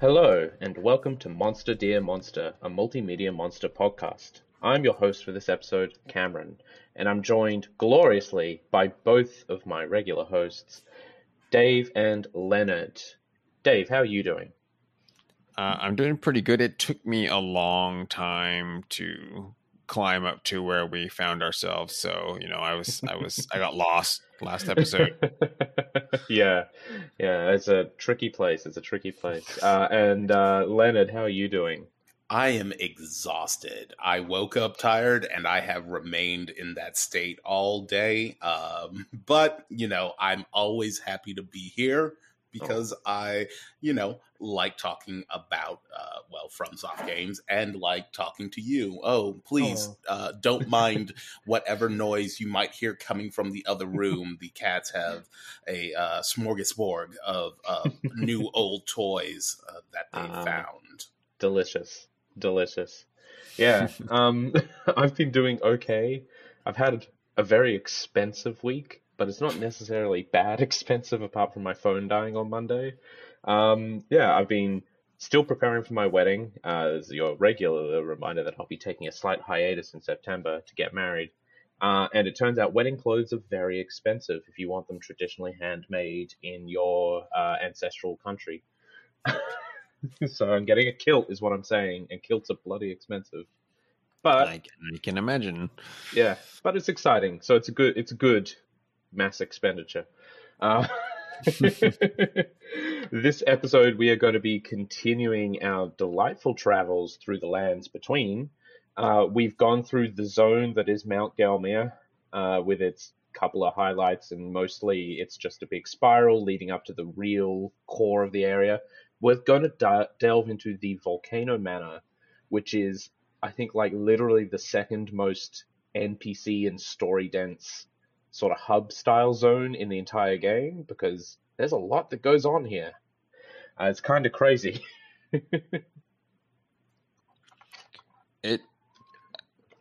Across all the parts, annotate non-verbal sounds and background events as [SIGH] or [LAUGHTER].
Hello, and welcome to Monster Dear Monster, a multimedia monster podcast. I'm your host for this episode, Cameron, and I'm joined gloriously by both of my regular hosts, Dave and Leonard. Dave, how are you doing? Uh, I'm doing pretty good. It took me a long time to climb up to where we found ourselves. So, you know, I was, I was, I got [LAUGHS] lost last episode. [LAUGHS] yeah, yeah, it's a tricky place. It's a tricky place. Uh, and uh, Leonard, how are you doing? I am exhausted. I woke up tired and I have remained in that state all day. Um, [LAUGHS] but, you know, I'm always happy to be here because oh. I, you know, like talking about, uh, well, FromSoft games and like talking to you. Oh, please oh. Uh, don't mind [LAUGHS] whatever noise you might hear coming from the other room. the cats have a uh, smorgasbord of new [LAUGHS] old toys uh, that they uh, found. Delicious, delicious. Yeah, [LAUGHS] um, I've been doing okay. I've had a very expensive week but it's not necessarily bad [LAUGHS] expensive apart from my phone dying on Monday. Um, yeah, I've been still preparing for my wedding. Uh, as your regular reminder that I'll be taking a slight hiatus in September to get married. Uh, and it turns out wedding clothes are very expensive if you want them traditionally handmade in your uh, ancestral country. [LAUGHS] so I'm getting a kilt, is what I'm saying, and kilts are bloody expensive. But I can, I can imagine. Yeah, but it's exciting. So it's a good. It's good mass expenditure. Uh, [LAUGHS] this episode, we are going to be continuing our delightful travels through the lands between. Uh, we've gone through the zone that is Mount Gelmir uh, with its couple of highlights, and mostly it's just a big spiral leading up to the real core of the area. We're going to de- delve into the Volcano Manor, which is, I think, like literally the second most NPC and story dense sort of hub style zone in the entire game because there's a lot that goes on here. Uh, it's kind of crazy. [LAUGHS] it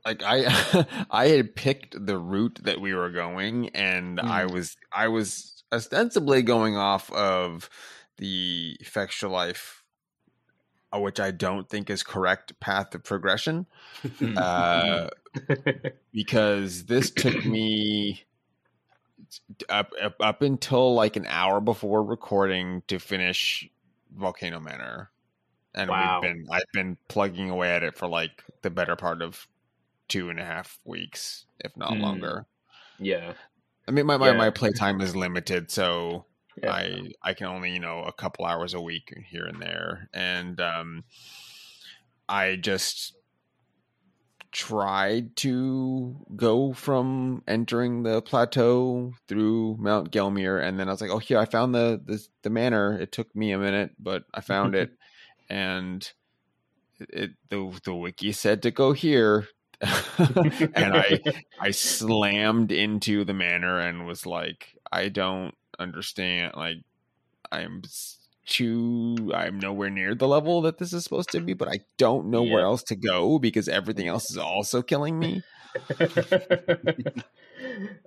like I [LAUGHS] I had picked the route that we were going and mm. I was I was ostensibly going off of the Fextralife uh, which I don't think is correct path of progression. [LAUGHS] uh, because this took me up, up up until like an hour before recording to finish Volcano Manor, and wow. we've been I've been plugging away at it for like the better part of two and a half weeks, if not mm. longer. Yeah, I mean my my, yeah. my playtime is limited, so yeah. I I can only you know a couple hours a week here and there, and um, I just tried to go from entering the plateau through Mount Gelmir, and then I was like, "Oh, here I found the the, the manor." It took me a minute, but I found it, [LAUGHS] and it the the wiki said to go here, [LAUGHS] and I I slammed into the manor and was like, "I don't understand." Like, I'm to I'm nowhere near the level that this is supposed to be, but I don't know yeah. where else to go because everything else is also killing me.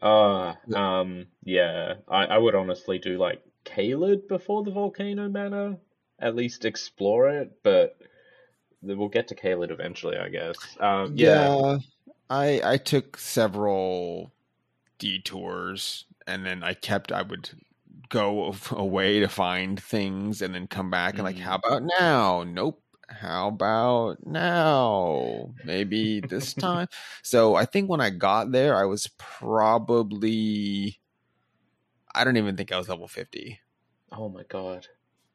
uh [LAUGHS] um yeah. I, I would honestly do like Caelid before the volcano manor. At least explore it, but we'll get to Caelid eventually, I guess. Um yeah. yeah I I took several detours and then I kept I would go away to find things and then come back and like, how mm. about now? Nope. How about now? Maybe this time. so I think when I got there, I was probably, I don't even think I was level 50. Oh my God.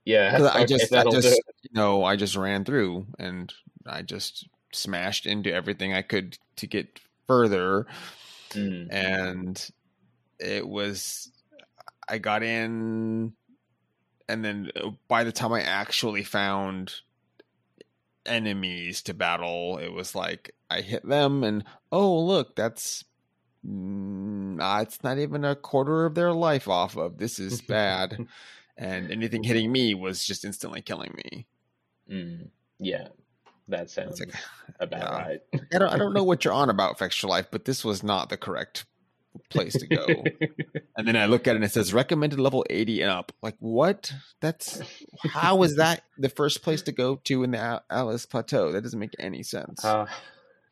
Yeah. I just, I just, you know, I just ran through and I just smashed into everything I could to get further. Mm. And it was I got in, and then uh, by the time I actually found enemies to battle, it was like I hit them, and oh look, that's uh, it's not even a quarter of their life off of. This is [LAUGHS] bad, and anything hitting me was just instantly killing me. Mm, yeah, that sounds like, [SIGHS] about yeah. right. I don't I don't know [LAUGHS] what you're on about, Fextralife, but this was not the correct place to go. [LAUGHS] and then I look at it and it says recommended level 80 and up. Like, what? That's how is that the first place to go to in the Altus Plateau? That doesn't make any sense. Uh,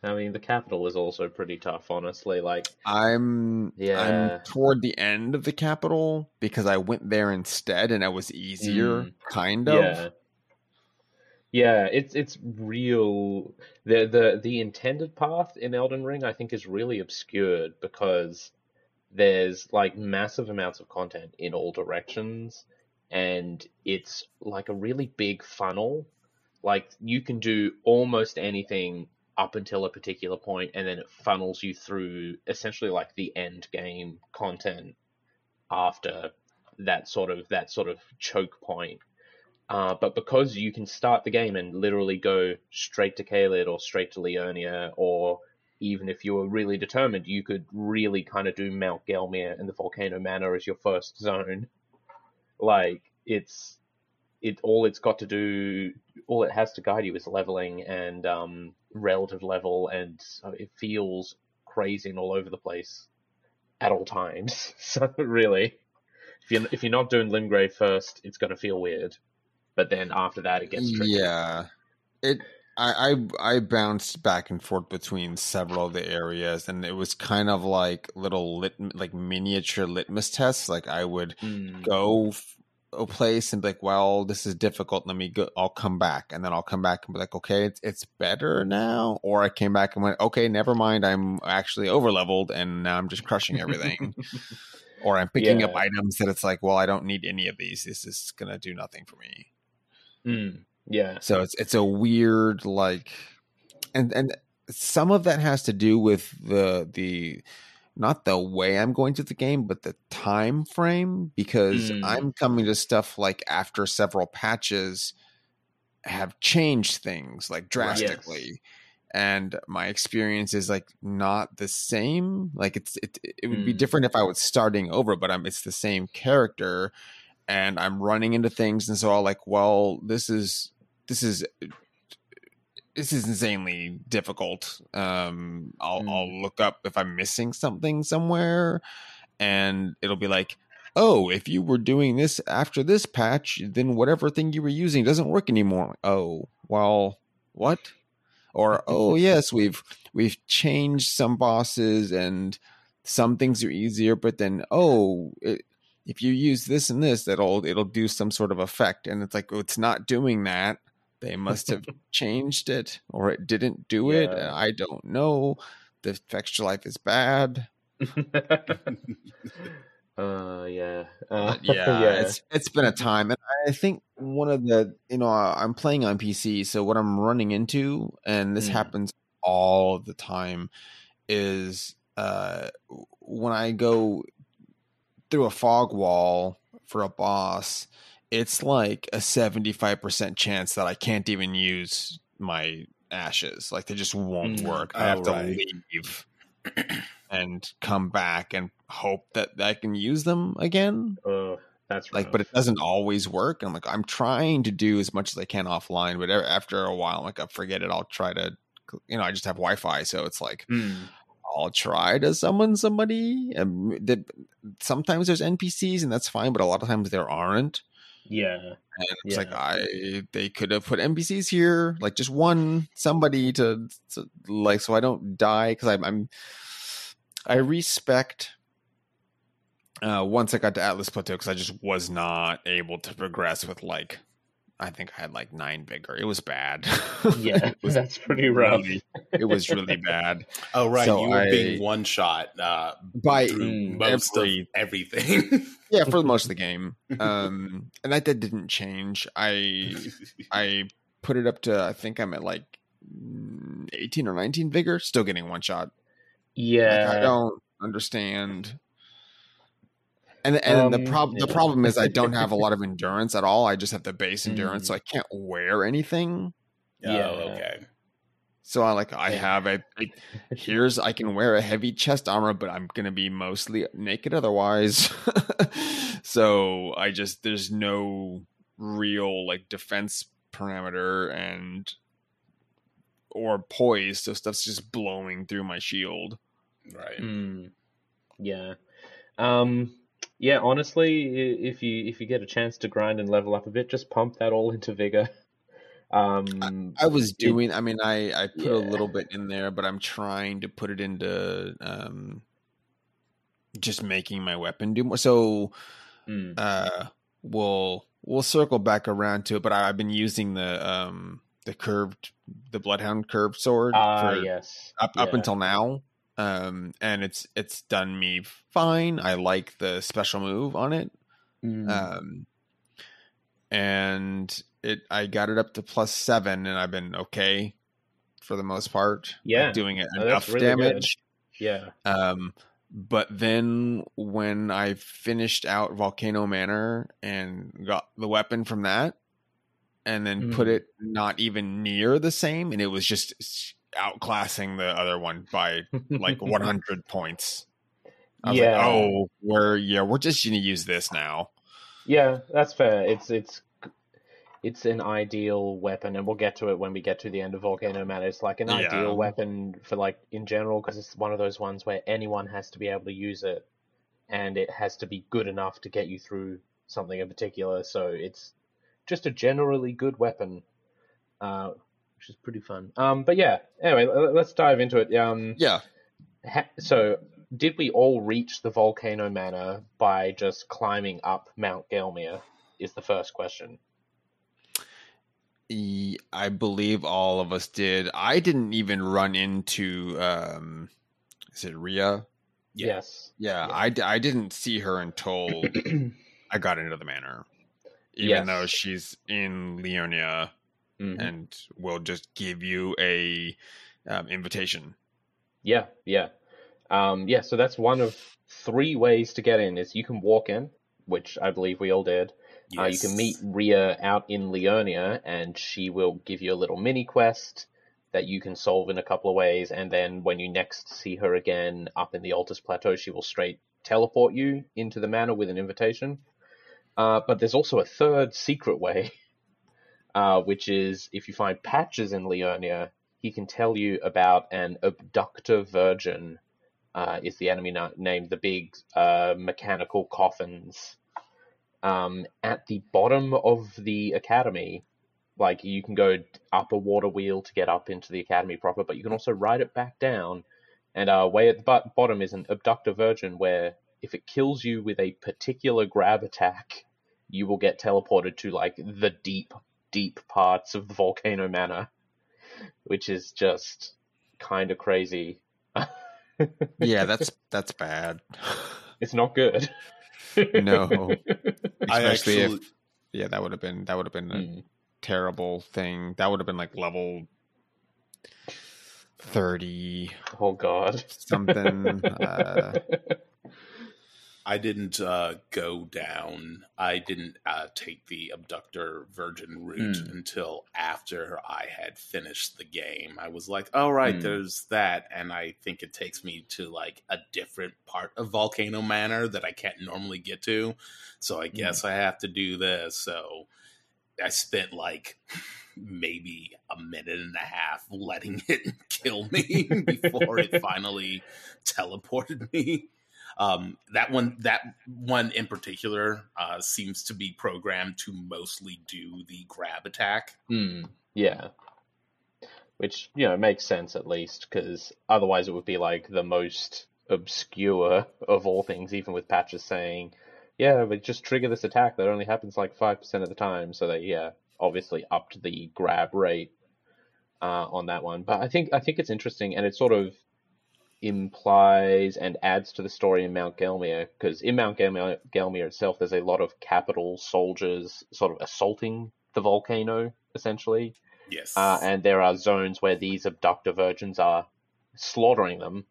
I mean, the capital is also pretty tough, honestly. Like, I'm Yeah. I'm toward the end of the capital because I went there instead and it was easier, Mm. kind of. yeah, yeah, it's it's real. The the the intended path in Elden Ring, I think, is really obscured because there's like massive amounts of content in all directions, and it's like a really big funnel. Like you can do almost anything up until a particular point, and then it funnels you through essentially like the end game content after that sort of that sort of choke point. Uh, but because you can start the game and literally go straight to Caelid or straight to Liurnia, or even if you were really determined, you could really kind of do Mount Gelmir and the Volcano Manor as your first zone. Like it's it all it's got to do, all it has to guide you is leveling and um, relative level, and it feels crazy and all over the place at all times. [LAUGHS] So really, if you're if you're not doing Limgrave first, it's gonna feel weird. But then after that, it gets tricky. Yeah, it. I, I I bounced back and forth between several of the areas, and it was kind of like little lit, like miniature litmus tests. Like I would Mm. go f- a place and be like, "Well, this is difficult. Let me go. I'll come back," and then I'll come back and be like, "Okay, it's it's better now." Or I came back and went, "Okay, never mind. I'm actually over leveled, and now I'm just crushing everything." [LAUGHS] or I'm picking up items that it's like, "Well, I don't need any of these. This is gonna do nothing for me." Mm. Yeah. So it's it's a weird like, and and some of that has to do with the the not the way I'm going to the game, but the time frame because Mm. I'm coming to stuff like after several patches have changed things like drastically. And my experience is like not the same. Like it's it it would be Mm. different if I was starting over, but I'm it's the same character and I'm running into things and so I'll like, well, this is this is this is insanely difficult. Um I'll I'll Mm. look up if I'm missing something somewhere and it'll be like, "Oh, if you were doing this after this patch, then whatever thing you were using doesn't work anymore." "Oh, well, what?" Or, "Oh, [LAUGHS] yes, we've we've changed some bosses and some things are easier, but then oh, it, if you use this and this, that'll it'll do some sort of effect." And it's like, "Oh, it's not doing that." They must have [LAUGHS] changed it or it didn't do it. I don't know. The Fextralife is bad. [LAUGHS] uh, yeah. Uh, But [LAUGHS] yeah, it's it's been a time, and I think one of the you know I'm playing on PC, so what I'm running into, and this Mm. happens all the time, is uh when I go through a fog wall for a boss, it's like a 75% chance that I can't even use my ashes. Like they just won't Mm. work. I have Oh, to leave [CLEARS THROAT] and come back and hope that I can use them again. uh, that's Like, rough. but it doesn't always work. And I'm like, I'm trying to do as much as I can offline, but after a while, I'm like, I forget it. I'll try to, you know, I just have Wi-Fi, so it's like Mm. I'll try to summon somebody. And the, sometimes there's NPCs, and that's fine, but a lot of times there aren't. Yeah. And it's like I, they could have put NPCs here, like just one somebody to, to like, so I don't die because I'm, I'm, I respect. Uh, once I got to Altus Plateau, because I just was not able to progress with like, I think I had like nine vigor. It was bad. Yeah. [LAUGHS] it was that's pretty rough. really, it was really bad. Oh right, So you were I- being one shot uh, By through Mm, most every- of everything. [LAUGHS] yeah, for most of the game. Um, [LAUGHS] and that, that didn't change. I I put it up to I think I'm at like 18 or 19 vigor, still getting one shot. Like, Yeah. I don't understand. And and the Um, problem the yeah. problem is I don't have a lot [LAUGHS] of endurance at all. I just have the base endurance, Mm. so I can't wear anything. Yeah. Oh, okay. So I like I have a here's I can wear a heavy chest armor, but I'm gonna be mostly naked otherwise. [LAUGHS] so I just there's no real like defense parameter and or poise, so stuff's just blowing through my shield. Right. Mm. Yeah. Um, yeah, honestly, if you if you get a chance to grind and level up a bit, just pump that all [LAUGHS] into vigor. Um, I was it- doing. I mean, I I put a little bit in there, but I'm trying to put it into um, just making my weapon do more. So mm, uh, we'll we'll circle back around to it. But I, I've been using the um the curved the bloodhound curved sword ah, for yes. up up until now. Um, and it's it's done me fine. I like the special move on it. Mm. Um, and it I got it up to plus seven, and I've been okay for the most part. Yeah. Like, doing it Oh, enough really good. damage. yeah. Um, but then when I finished out Volcano Manor and got the weapon from that, and then put Mm. it not even near the same, and it was just outclassing the other one by like [LAUGHS] 100 points. Yeah. like, oh, we're yeah, we're just gonna use this now. Yeah, that's fair. It's it's it's an ideal weapon, and we'll get to it when we get to the end of Volcano Man. It's like an Yeah. ideal weapon for like in general because it's one of those ones where anyone has to be able to use it, and it has to be good enough to get you through something in particular. So it's just a generally good weapon, uh, which is pretty fun. Um, but yeah, anyway, let's dive into it. Um, Yeah, ha- so did we all reach the volcano manor by just climbing up Mount Gelmir? Is the first question. I believe all of us did. I didn't even run into um, is it Rya? Yeah. Yes. Yeah, Yeah. I, d- I didn't see her until [CLEARS THROAT] I got into the manor. Even Yes. though she's in Liurnia Mhm. and will just give you a um, invitation. Yeah, yeah, um, yeah. So that's one of three ways to get in. Is you can walk in, which I believe we all did. Uh, you can meet Rya out in Liurnia, and she will give you a little mini quest that you can solve in a couple of ways. And then when you next see her again up in the Altus Plateau, she will straight teleport you into the manor with an invitation. Uh, but there's also a third secret way, uh, which is if you find patches in Liurnia, he can tell you about an abductor virgin. Uh, is the enemy na- name the big uh, mechanical coffins um, at the bottom of the academy. Like you can go up a water wheel to get up into the academy proper, but you can also ride it back down. And uh, way at the bot- bottom is an abductor virgin, where if it kills you with a particular grab attack, you will get teleported to like the deep, deep parts of the volcano manor, which is just kind of crazy. [LAUGHS] Yeah, that's that's bad. it's not good. No. [LAUGHS] I Especially actually, if yeah, that would have been that would have been a Mm. terrible thing. That would have been like level thirty. Oh god. something. uh, I didn't uh, go down. I didn't uh, take the abductor virgin route Hmm. until after I had finished the game. I was like, "All right, Hmm. there's that," and I think it takes me to like a different part of Volcano Manor that I can't normally get to. So I guess I have to do this. So I spent like maybe a minute and a half letting [LAUGHS] it kill me [LAUGHS] before it finally teleported me. Um, that one, that one in particular, uh, seems to be programmed to mostly do the grab attack. Hmm. Yeah. Which, you know, makes sense at least, because otherwise it would be like the most obscure of all things, even with patches saying, yeah, but just trigger this attack that only happens like 5% of the time. So they, yeah, obviously upped the grab rate uh, on that one. But I think I think it's interesting, and it sort of implies and adds to the story in Mount Gelmir, because in Mount Gelmir, Gelmir itself, there's a lot of capital soldiers sort of assaulting the volcano, essentially. Yes, Uh, and there are zones where these abductor virgins are slaughtering them.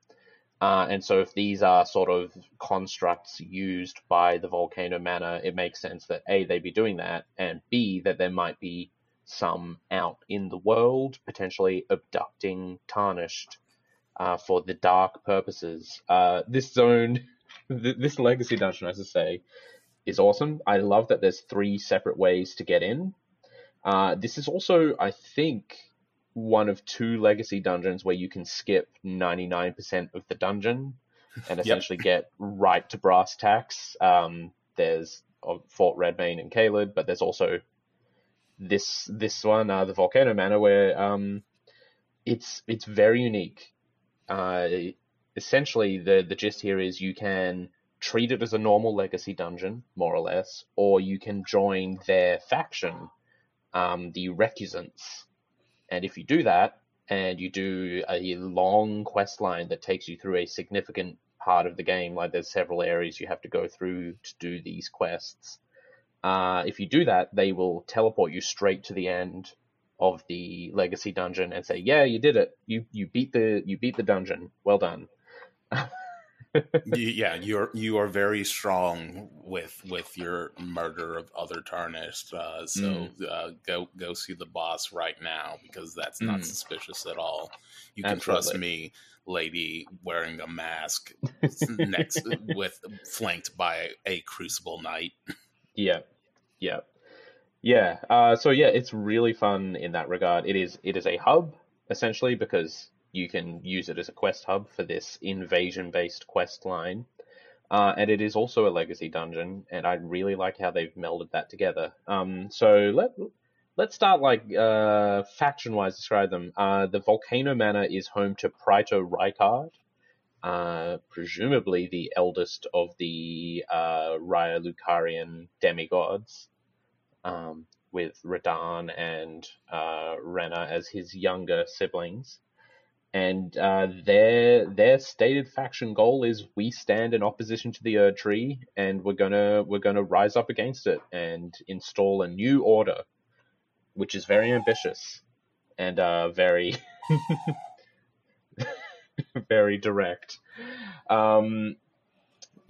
Uh, and so, if these are sort of constructs used by the volcano manor, it makes sense that A, they'd be doing that, and B, that there might be some out in the world potentially abducting Tarnished uh, for the dark purposes. Uh, this zone, [LAUGHS] this legacy dungeon, as I say, is awesome. I love that there's three separate ways to get in. Uh, this is also, I think, one of two legacy dungeons where you can skip 99% of the dungeon. and Yep. essentially get right to brass tacks. Um, there's uh, Fort Redmane and Caelid, but there's also this this one, uh, the Volcano Manor, where um, it's it's very unique. Uh, essentially, the the gist here is you can treat it as a normal legacy dungeon, more or less, or you can join their faction, um, the Recusants. And if you do that, and you do a long quest line that takes you through a significant part of the game, like there's several areas you have to go through to do these quests. Uh, if you do that, they will teleport you straight to the end of the legacy dungeon and say, "Yeah, you did it. You you beat the you beat the dungeon. Well done." [LAUGHS] Yeah, you're you are very strong with with your murder of other tarnished. Uh, so Mm. uh, go go see the boss right now because that's not Mm. suspicious at all. You can trust me, lady wearing a mask [LAUGHS] next with flanked by a crucible knight. Yeah, yeah, yeah. Uh, so yeah, it's really fun in that regard. It is it is a hub essentially because you can use it as a quest hub for this invasion based quest line, uh, and it is also a legacy dungeon. And I really like how they've melded that together. Um, so let let's start like uh, faction wise. Describe them. Uh, the Volcano Manor is home to Praetor Rykard. Uh, presumably the eldest of the uh, Raya Lucarian demigods, um, with Radan and uh, Ranni as his younger siblings. And uh, their their stated faction goal is we stand in opposition to the Erd Tree, and we're gonna we're gonna rise up against it and install a new order, which is very ambitious and uh, very [LAUGHS] [LAUGHS] very direct. Um,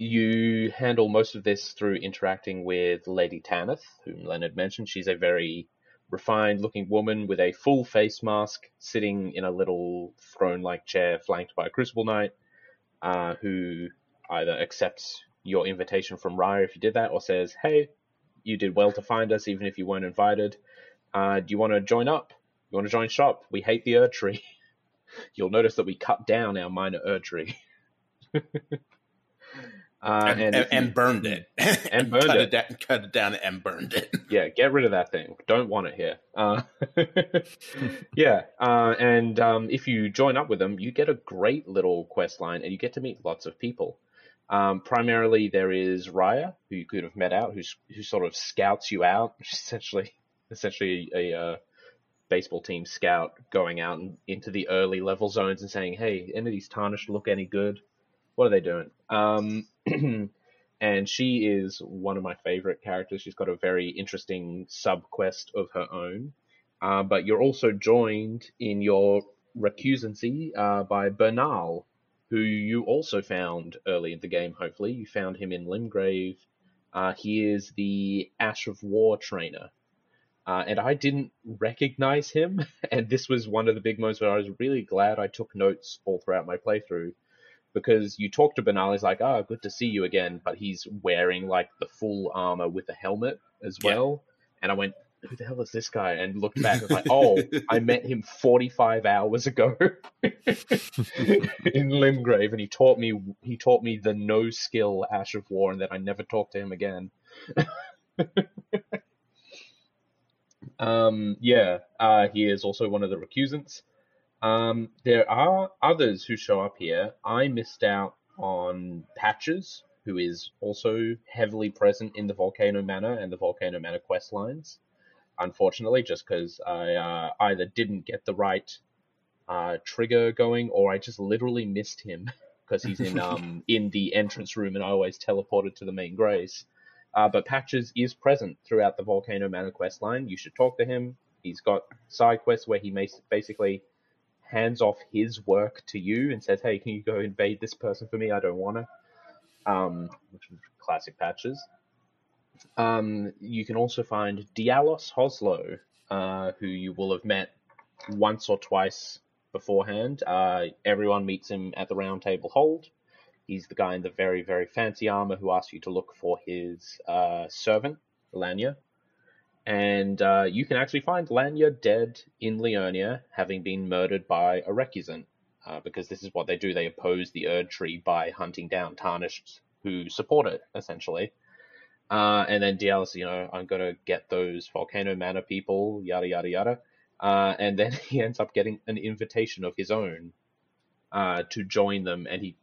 you handle most of this through interacting with Lady Tanith, whom Leonard mentioned. She's a very refined looking woman with a full face mask sitting in a little throne like chair flanked by a crucible knight, uh, who either accepts your invitation from Rya if you did that, or says, Hey, you did well to find us even if you weren't invited. Uh, do you want to join up? You want to join shop? We hate the Erd Tree. [LAUGHS] You'll notice that we cut down our minor Erd Tree. [LAUGHS] uh, and, and, burned it. [LAUGHS] And [LAUGHS] burned cut it. down, cut it down and burned it. [LAUGHS] yeah, get rid of that thing. Don't want it here. Uh, yeah, uh, and um, if you join up with them, you get a great little quest line, and you get to meet lots of people. Um, primarily, there is Rya, who you could have met out, who's who sort of scouts you out. She's essentially, essentially a uh, baseball team scout going out and into the early level zones and saying, "Hey, any of these tarnished look any good? What are they doing?" Um, [CLEARS THROAT] and she is one of my favorite characters. She's got a very interesting sub quest of her own. Uh, but you're also joined in your recusancy uh, by Bernahl, who you also found early in the game. Hopefully, you found him in Limgrave. Uh, he is the Ash of War trainer. Uh, and I didn't recognize him, [LAUGHS] and this was one of the big moments where I was really glad I took notes all throughout my playthrough because you talk to Bernahl, he's like, "Ah, good to see you again," but he's wearing like the full armor with a helmet as Yeah. well. And I went, "Who the hell is this guy?" And looked back, and was like, "Oh, I met him 45 hours ago [LAUGHS] in Limgrave, and he taught me he taught me the no skill Ash of War, and then I never talked to him again." [LAUGHS] um, yeah, uh, he is also one of the recusants. Um, there are others who show up here. I missed out on Patches, who is also heavily present in the Volcano Manor and the Volcano Manor quest lines. Unfortunately, just because I uh, either didn't get the right uh, trigger going, or I just literally missed him [LAUGHS] because he's in um [LAUGHS] in the entrance room, and I always teleported to the main grace. Uh, but Patches is present throughout the Volcano Manor quest line. You should talk to him. He's got side quests where he basically hands off his work to you and says, "Hey, can you go invade this person for me? I don't wanna." Um, which is classic Patches. Um, you can also find Diallos Hoslow, uh, who you will have met once or twice beforehand. Uh, everyone meets him at the Round Table Hold. He's the guy in the very, very fancy armor who asks you to look for his uh, servant, Lanya. And uh, you can actually find Lanya dead in Liurnia, having been murdered by a recusant. uh, because this is what they do. They oppose the Erd Tree by hunting down Tarnished who support it, essentially. Uh, and then Diallos, you know, I'm gonna get those Volcano Manor people, yada yada yada. Uh, and then [LAUGHS] he ends up getting an invitation of his own uh, to join them, and he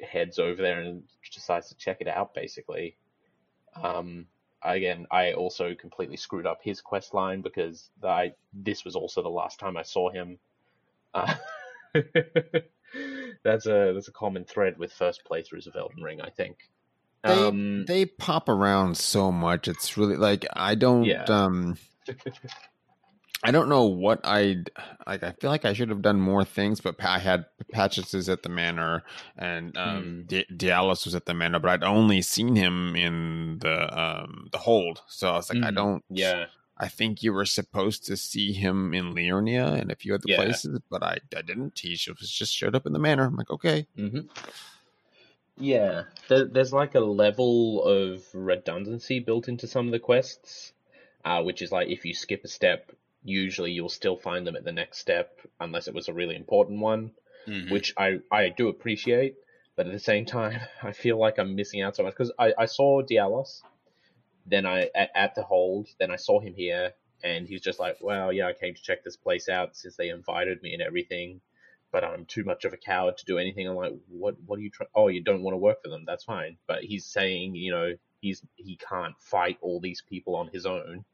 heads over there and decides to check it out, basically. Um, again, I also completely screwed up his quest line because I this was also the last time I saw him. Uh, [LAUGHS] that's a that's a common thread with first playthroughs of Elden Ring, I think. They Um, they pop around so much. It's really like I don't Yeah. um [LAUGHS] I don't know what I like. I feel like I should have done more things, but I had Patches at the manor and um, Di- Diallos was at the manor, but I'd only seen him in the um, the hold. So I was like, I Mm, don't. yeah, I think you were supposed to see him in Liurnia and a few other Yeah. places, but I, I didn't. He just showed up in the manor. I'm like, okay, hmm Yeah, there, there's like a level of redundancy built into some of the quests, uh, which is like if you skip a step, usually you'll still find them at the next step, unless it was a really important one, Mhm. which I, I do appreciate. But at the same time, [LAUGHS] I feel like I'm missing out so much because I, I saw Diallos, then I at, at the hold, then I saw him here, and he's just like, well, yeah, I came to check this place out since they invited me and everything but I'm too much of a coward to do anything. I'm like, what? What are you trying? Oh, you don't want to work for them? That's fine. But he's saying, you know, he's he can't fight all these people on his own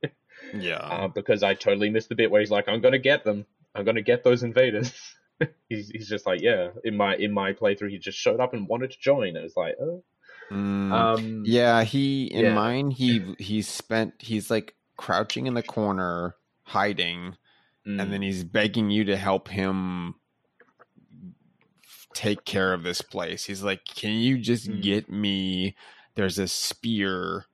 [LAUGHS] yeah. uh, because I totally missed the bit where he's like, I'm gonna get them. I'm gonna get those invaders. [LAUGHS] he's he's just like, yeah. In my in my playthrough, he just showed up and wanted to join. It was like, oh, Mm. um, Yeah, he in Yeah. mine he he spent he's like crouching in the corner hiding mm, and then he's begging you to help him take care of this place. He's like, "Can you just Mm. get me there's a spear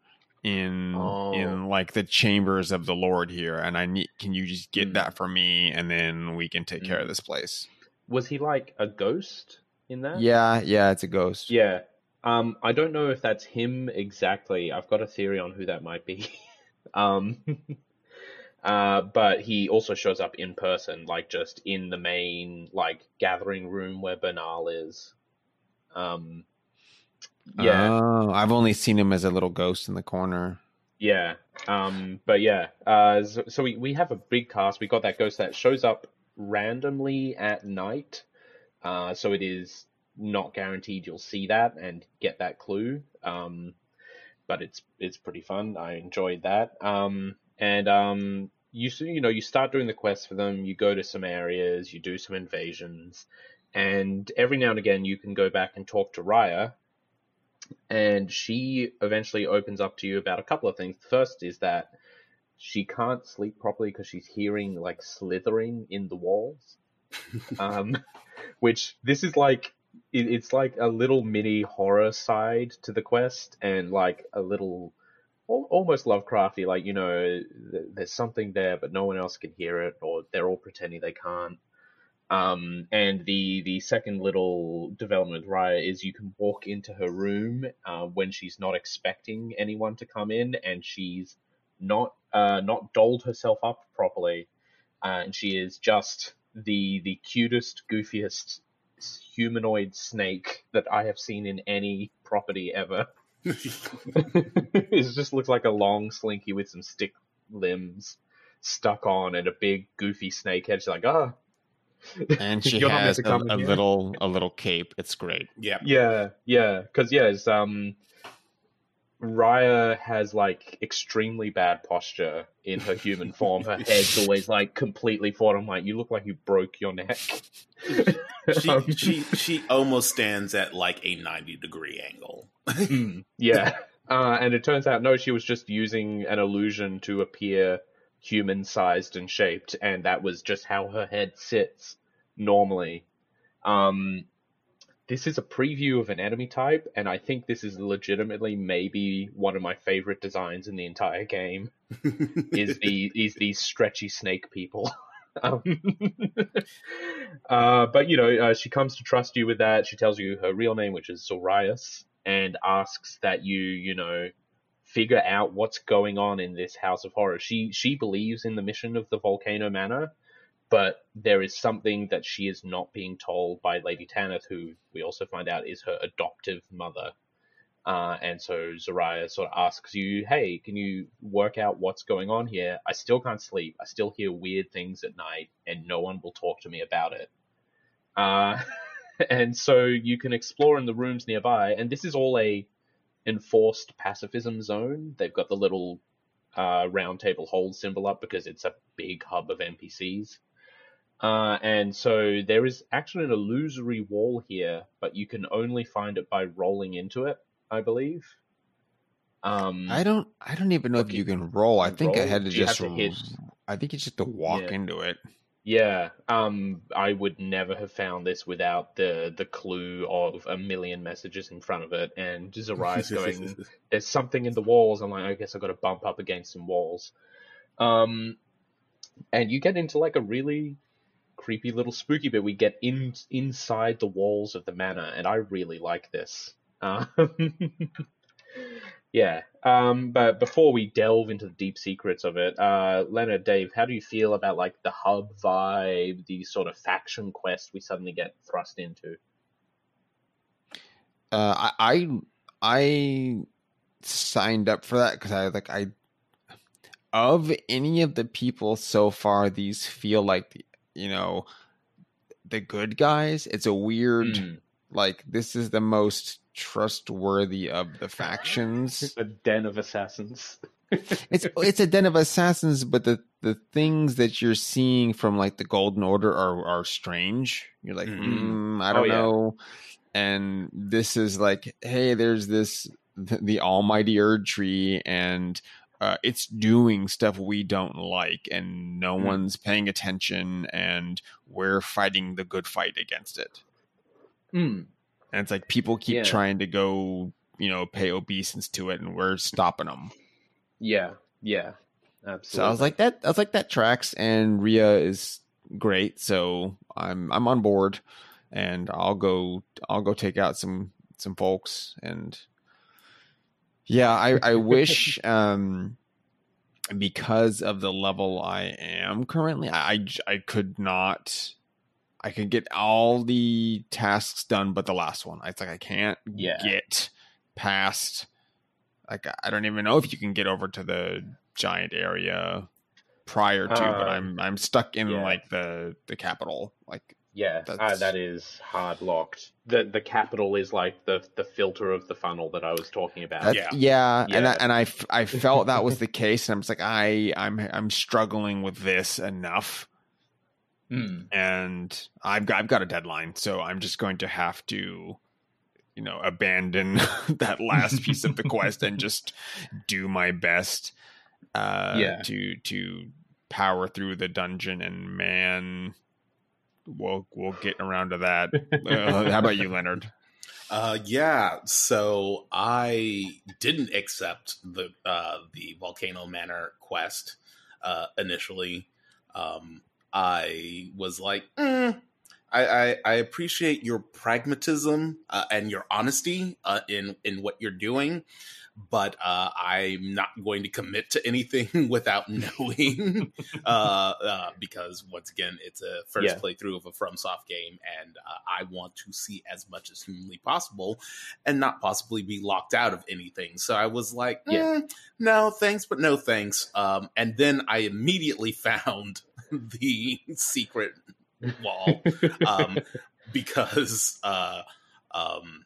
in Oh. in like the chambers of the lord here and I need can you just get Mm. that for me and then we can take care of Mm. this place." was he like a ghost in that? Yeah, yeah, it's a ghost. Yeah. Um, I don't know if that's him exactly. I've got a theory on who that might be. [LAUGHS] um, [LAUGHS] uh, but he also shows up in person, like just in the main like gathering room where Bernahl is. Um, yeah, Oh, I've only seen him as a little ghost in the corner. yeah. Um, but yeah. Uh, so, so we we have a big cast. We got that ghost that shows up randomly at night. Uh, so it is not guaranteed you'll see that and get that clue. Um, but it's it's pretty fun. I enjoyed that. Um, and um, you you know you start doing the quests for them. You go to some areas. You do some invasions, and every now and again you can go back and talk to Rya. And she eventually opens up to you about a couple of things. The first is that she can't sleep properly because she's hearing like slithering in the walls. [LAUGHS] um, which this is like it, it's like a little mini horror side to the quest and like a little al- almost Lovecrafty, like you know, th- there's something there, but no one else can hear it, or they're all pretending they can't. Um, and the the second little development with Rya is you can walk into her room uh, when she's not expecting anyone to come in, and she's not uh, not dolled herself up properly, uh, and she is just the the cutest, goofiest humanoid snake that I have seen in any property ever. [LAUGHS] it just looks like a long slinky with some stick limbs stuck on and a big goofy snake head. She's like, ah. And [LAUGHS] she You're not meant has a, a little a little cape. It's great. yeah. Yeah, yeah, because yeah, it's um, Rya has like extremely bad posture in her human form. Her [LAUGHS] head's always like completely forward. I'm like, you look like you broke your neck. [LAUGHS] She, Um, she she almost stands at like a 90 degree angle. Mm, yeah. Uh, and it turns out, no, she was just using an illusion to appear human sized and shaped, and that was just how her head sits normally. Um, this is a preview of an enemy type, and I think this is legitimately maybe one of my favorite designs in the entire game. [LAUGHS] is the is these stretchy snake people. [LAUGHS] um, [LAUGHS] uh, but you know, uh, she comes to trust you with that. She tells you her real name, which is Zorayas, and asks that you, you know, figure out what's going on in this house of horror. She she believes in the mission of the Volcano Manor, but there is something that she is not being told by Lady Tanith, who we also find out is her adoptive mother. Uh, and so Zoraya sort of asks you, "Hey, can you work out what's going on here? I still can't sleep. I still hear weird things at night, and no one will talk to me about it." Uh, [LAUGHS] and so you can explore in the rooms nearby, and this is all a enforced pacifism zone. They've got the little uh, round table hold symbol up because it's a big hub of NPCs. Uh, and so there is actually an illusory wall here, but you can only find it by rolling into it, I believe. Um, I don't. I don't even know if you can roll. I think I had to just. to? I think you just have to walk Yeah. into it. Yeah, um, I would never have found this without the the clue of a million messages in front of it, and Zariah's going, [LAUGHS] "There's something in the walls." I'm like, I guess I got to bump up against some walls. Um, and you get into like a really creepy little spooky bit. We get in inside the walls of the manor, and I really like this. Um, [LAUGHS] yeah. Um, but before we delve into the deep secrets of it, uh, Leonard, Dave, how do you feel about like the hub vibe, the sort of faction quest we suddenly get thrust into? Uh, I, I I signed up for that because I like I of any of the people so far, these feel like the, you know the good guys. It's a weird Mm. like this is the most trustworthy of the factions. [LAUGHS] A den of assassins. [LAUGHS] it's it's a den of assassins, but the the things that you're seeing from like the Golden Order are are strange. You're like, Mhm. mm, I Oh, don't yeah. know. And this is like, hey, there's this the, the Almighty Erd tree, and uh, it's doing stuff we don't like, and no Mm. one's paying attention, and we're fighting the good fight against it. Mm. And it's like people keep Yeah. trying to go, you know, pay obeisance to it, and we're stopping them. Yeah, yeah, absolutely. So I was like that. I was like that tracks, and Rya is great. So I'm I'm on board, and I'll go I'll go take out some some folks, and yeah, I I [LAUGHS] wish um because of the level I am currently, i i could not. I could get all the tasks done, but the last one, it's like I can't Yeah. get past. Like I don't even know if you can get over to the giant area prior to, but Uh, I'm I'm stuck in yeah. like the the capital. Like yeah, uh, that's- hard locked. The the capital is like the the filter of the funnel that I was talking about. That's, Yeah. yeah, and I, Yeah. and I, I felt that was the case, and I'm just like I I'm I'm struggling with this enough, Mm. and I've got I've got a deadline, so I'm just going to have to, you know, abandon [LAUGHS] that last piece of the [LAUGHS] quest and just do my best, uh, Yeah. to to power through the dungeon. And man, we'll we'll get around to that. Uh, how about you, [LAUGHS] Leonard? Uh, yeah. So I didn't accept the uh, the Volcano Manor quest uh, initially. Um, I was like, mm, I, I I appreciate your pragmatism uh, and your honesty uh, in in what you're doing, but uh, I'm not going to commit to anything [LAUGHS] without knowing, [LAUGHS] uh, uh, because once again, it's a first Yeah. playthrough of a FromSoft game, and uh, I want to see as much as humanly possible, and not possibly be locked out of anything. So I was like, Yeah. "Mm, no thanks, but no thanks. Um, and then I immediately [LAUGHS] found [LAUGHS] the secret wall um, [LAUGHS] because uh, um,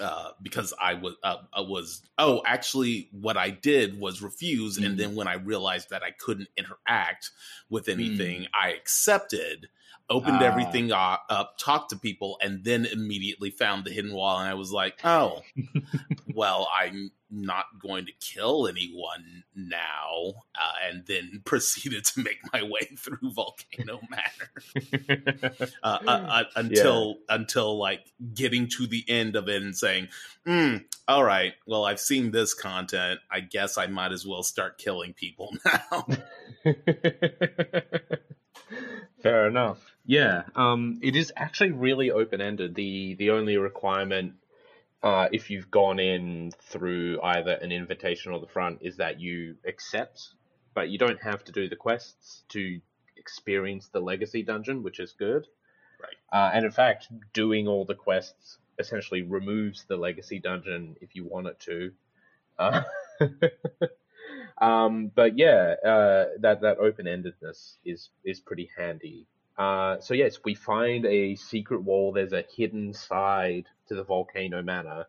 uh, because I was uh, I was oh actually what I did was refuse, Mm. and then when I realized that I couldn't interact with anything, Mm. I accepted. Opened Ah. everything up, talked to people, and then immediately found the hidden wall. And I was like, "Oh, [LAUGHS] well, I'm not going to kill anyone now." Uh, and then [LAUGHS] proceeded to make my way through Volcano [LAUGHS] Manor uh, uh, uh, until until like getting to the end of it and saying, "Hmm, "All right, well, I've seen this content. I guess I might as well start killing people now." Fair enough. Yeah, um, it is actually really open ended. The the only requirement, uh, if you've gone in through either an invitation or the front, is that you accept, but you don't have to do the quests to experience the legacy dungeon, which is good. Right. Uh, and in fact, doing all the quests essentially removes the legacy dungeon if you want it to. Uh, [LAUGHS] um, but yeah, uh, that that open endedness is is pretty handy. Uh, so yes, we find a secret wall. There's a hidden side to the volcano manor,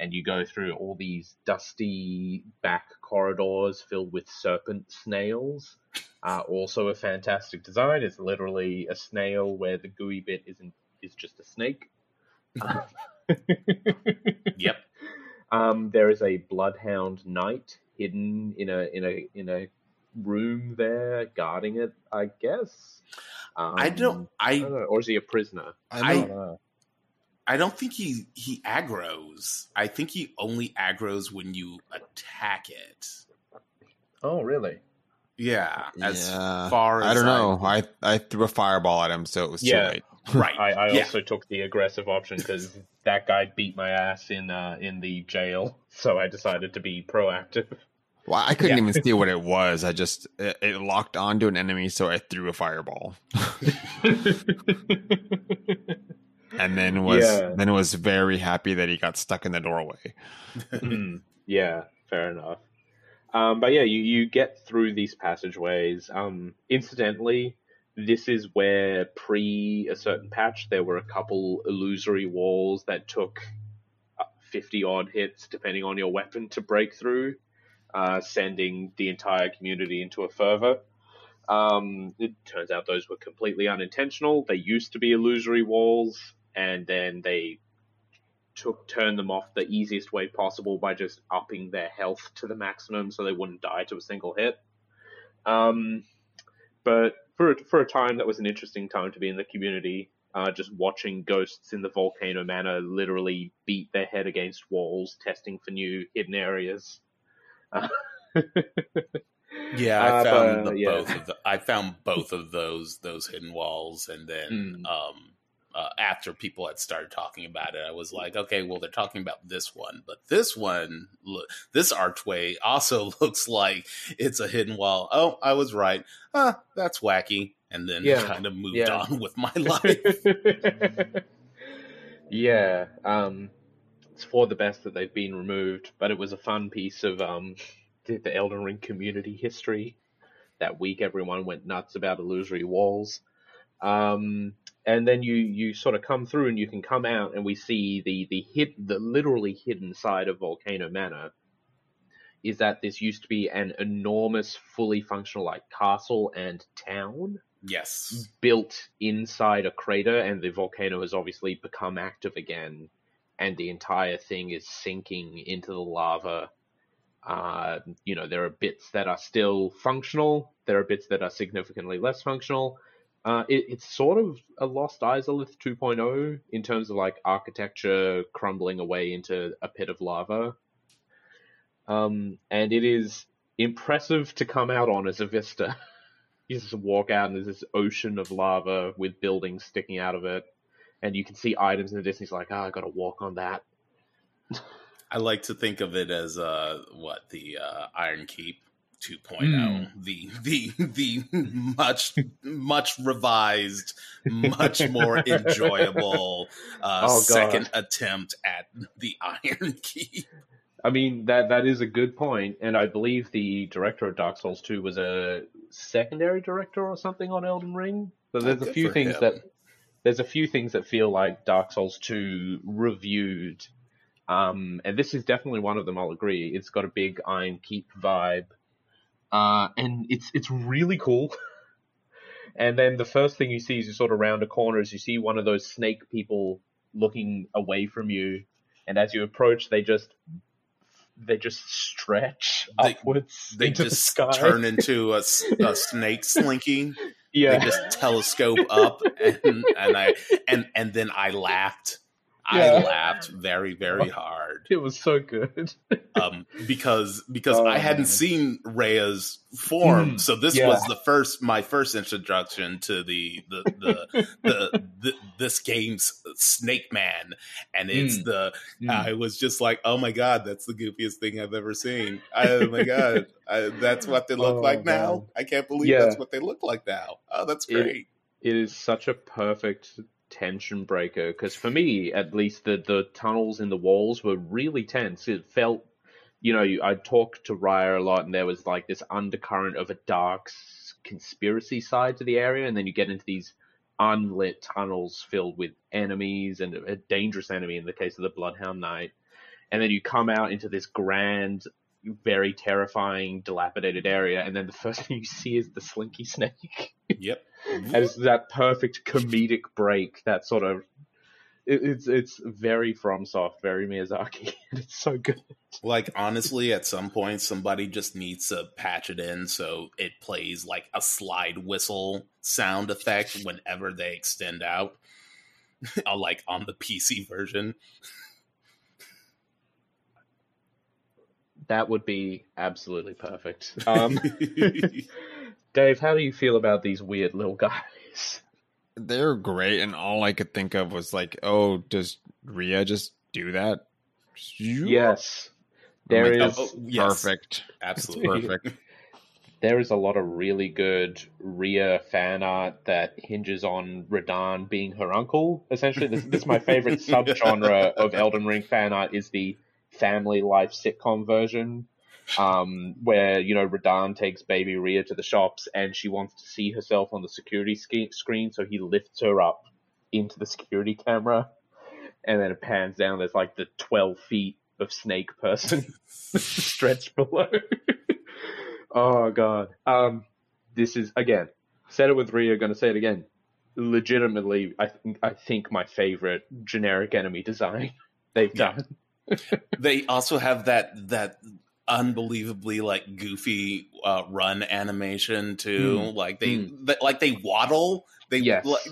and you go through all these dusty back corridors filled with serpent snails. Uh, also a fantastic design. It's literally a snail where the gooey bit isn't is just a snake. [LAUGHS] [LAUGHS] Yep. Um, there is a bloodhound knight hidden in a in a in a room there, guarding it. I guess. Um, I don't. I I don't know. Or is he a prisoner? I I don't know. I don't think he he aggroes. I think he only aggroes when you attack it. Oh, really? Yeah. As Yeah. far as I don't know. I I threw a fireball at him, so it was Yeah. too late. [LAUGHS] right. I, I Yeah. also took the aggressive option because that guy beat my ass in uh, in the jail, [LAUGHS] so I decided to be proactive. Well, I couldn't Yeah. even see what it [LAUGHS] was. I just it, it locked onto an enemy, so I threw a fireball, and then was Yeah. then was very happy that he got stuck in the doorway. Mm, yeah, fair enough. Um, but yeah, you, you get through these passageways. Um, incidentally, this is where pre a certain patch there were a couple illusory walls that took fifty odd hits, depending on your weapon, to break through, uh, sending the entire community into a fervor. Um, it turns out those were completely unintentional. They used to be illusory walls, and then they took turn them off the easiest way possible by just upping their health to the maximum so they wouldn't die to a single hit. Um, but for a, for a time, that was an interesting time to be in the community. Uh, just watching ghosts in the volcano manor literally beat their head against walls, testing for new hidden areas. Uh, [LAUGHS] Yeah, I Uh, found but, the, yeah. both of the, I found both of [LAUGHS] those those hidden walls, and then Mm. um, uh, after people had started talking about it, I was like, okay, well, they're talking about this one, but this one, look, this archway also [LAUGHS] looks like it's a hidden wall. Oh, I was right. Ah, that's wacky, and then Yeah, [LAUGHS] kind of moved yeah. on with my [LAUGHS] life. yeah, um, it's for the best that they've been removed, but it was a fun piece of um, the, Elden Ring community history. That week, everyone went nuts about illusory walls. Um, and then you, you sort of come through and you can come out and we see the, the hid, the literally hidden side of Volcano Manor is that this used to be an enormous, fully functional like castle and town yes, built inside a crater, and the volcano has obviously become active again, and the entire thing is sinking into the lava. Uh, you know, there are bits that are still functional, there are bits that are significantly less functional. Uh, it, it's sort of a Lost Izalith 2.0 in terms of like architecture crumbling away into a pit of lava. Um, and it is impressive to come out on as a vista. [LAUGHS] you just walk out and there's this ocean of lava with buildings sticking out of it, and you can see items in the distance. Like, oh, I got to walk on that. [LAUGHS] I like to think of it as uh, what the uh, Iron Keep 2.0, Mm. the the the much much revised, much more [LAUGHS] enjoyable uh, Oh, second attempt at the [LAUGHS] Iron Keep. I mean, that that is a good point, and I believe the director of Dark Souls 2 was a secondary director or something on Elden Ring. So there's Oh, a few things him. that there's a few things that feel like Dark Souls 2 reviewed. Um, and this is definitely one of them. I'll agree. It's got a big Iron Keep vibe, uh, and it's it's really cool. [LAUGHS] and then the first thing you see is you sort of round a corner is you see one of those snake people looking away from you, and as you approach, they just they just stretch They- upwards They into the just sky. turn into a [LAUGHS] snake slinky. yeah, They just telescope up, and and I and and then I laughed. I laughed very, very hard. It was so good. [LAUGHS] Um, because because Oh, I hadn't man. seen Rya's form, Mm, so this yeah. was the first my first introduction to the the the, the, the this game's Snake Man, and it's Mm. the Mm. I was just like, oh my god, that's the goofiest thing I've ever seen. I, Oh my god, I, that's what they look Oh, like now. I can't believe Yeah. that's what they look like now. Oh, that's It- great. it is such a perfect tension breaker because for me at least the the tunnels in the walls were really tense. It felt you know i talked to Rya a lot and there was like this undercurrent of a dark conspiracy side to the area. And then you get into these unlit tunnels filled with enemies and a dangerous enemy in the case of the bloodhound knight. And then you come out into this grand very terrifying dilapidated area and then the first [LAUGHS] thing you see is the slinky snake Yep. [LAUGHS] and it's that perfect comedic break that sort of it, it's it's very FromSoft, very Miyazaki, [LAUGHS] and it's so good. Like honestly, at some point, somebody just needs to patch it in so it plays like a slide whistle sound effect whenever they extend out, Uh, like on the PC version. That would be absolutely perfect. [LAUGHS] Um, [LAUGHS] Dave, how do you feel about these weird little guys? They're great, and all I could think of was like, oh, does Rya just do that? Yes, I'm there like, is oh, yes. perfect. Absolutely. [LAUGHS] Perfect. there is a lot of really good Rya fan art that hinges on Radahn being her uncle. Essentially, this, this is my favorite subgenre of Elden Ring fan art is the family life sitcom version, um, where you know Radahn takes baby Rya to the shops and she wants to see herself on the security sk- screen, so he lifts her up into the security camera, and then it pans down. There's like the twelve feet of snake person [LAUGHS] stretched below. [LAUGHS] oh god. Um, this is again said it with Rya, Going to say it again. Legitimately, I think I think my favorite generic enemy design they've done. They also have that that unbelievably like goofy uh, run animation too. Like they, th- like they waddle. They Yes. like,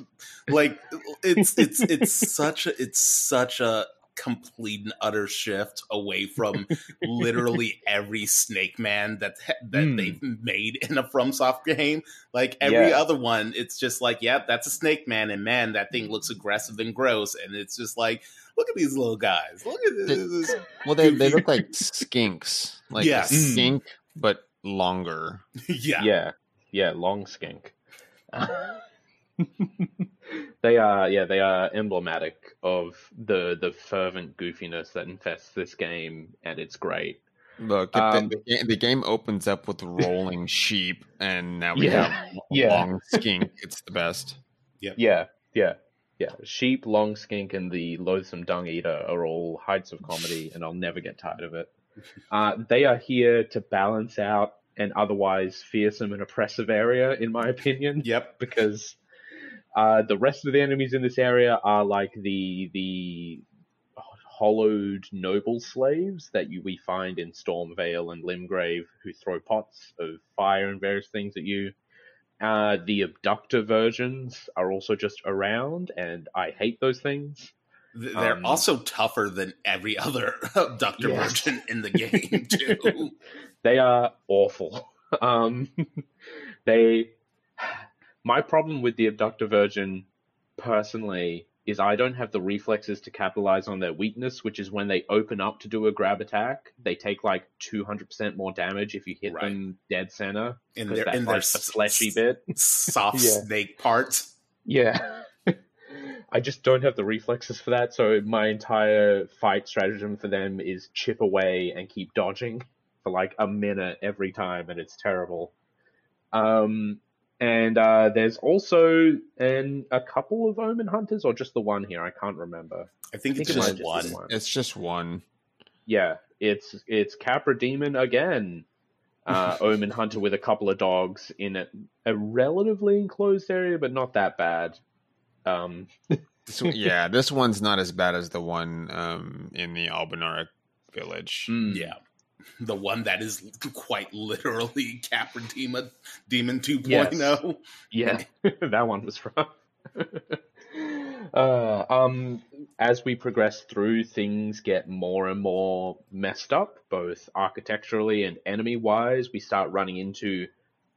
like it's it's it's [LAUGHS] such a it's such a complete and utter shift away from [LAUGHS] literally every Snake Man that that Mm. they've made in a FromSoft game. Like every Yeah. other one, it's just like, yeah, that's a Snake Man, and man, that thing looks aggressive and gross, and it's just like, look at these little guys. Look at this. Well, they they look like skinks, like Yes. a Mm. skink but longer. [LAUGHS] yeah. yeah, yeah, long skink. [LAUGHS] they are, yeah, they are emblematic of the the fervent goofiness that infests this game, and it's great. Look, the- Um, the, the game opens up with rolling [LAUGHS] sheep, and now we Yeah, have [LAUGHS] yeah. long skink. It's the best. Yeah, yeah, yeah. Sheep, long skink, and the loathsome dung eater are all heights of comedy, [LAUGHS] and I'll never get tired of it. Uh, they are here to balance out an otherwise fearsome and oppressive area, in my opinion. Yep. because uh, the rest of the enemies in this area are like the the hollowed noble slaves that you we find in Stormveil and Limgrave, who throw pots of fire and various things at you. Uh, the abductor versions are also just around, and I hate those things. They're Um, also tougher than every other [LAUGHS] abductor Yes. version in the game, [LAUGHS] too. they are awful. [LAUGHS] Um, they. My problem with the abductor version, personally, is I don't have the reflexes to capitalize on their weakness, which is when they open up to do a grab attack, they take like two hundred percent more damage if you hit Right. them dead center. in their that's in their like the s- fleshy bit. soft Yeah. snake parts. Yeah. [LAUGHS] I just don't have the reflexes for that, so my entire fight stratagem for them is chip away and keep dodging for like a minute every time, and it's terrible. Um, and uh, there's also an, a couple of Omen Hunters, or just the one here, I can't remember. I think I it's think it might just just one. be one. It's just one. Yeah, it's it's Capra Demon again. Uh, [LAUGHS] Omen Hunter with a couple of dogs in a, a relatively enclosed area, but not that bad. Um, [LAUGHS] This, one- yeah, this one's not as bad as the one um, in the Albinauric village. mm. Yeah. The one that is quite literally [LAUGHS] Capra Demon, Demon 2.0. Yes. Yeah, [LAUGHS] [LAUGHS] that one was rough. Uh, um, as we progress through, things get more and more messed up, both architecturally and enemy wise. We start running into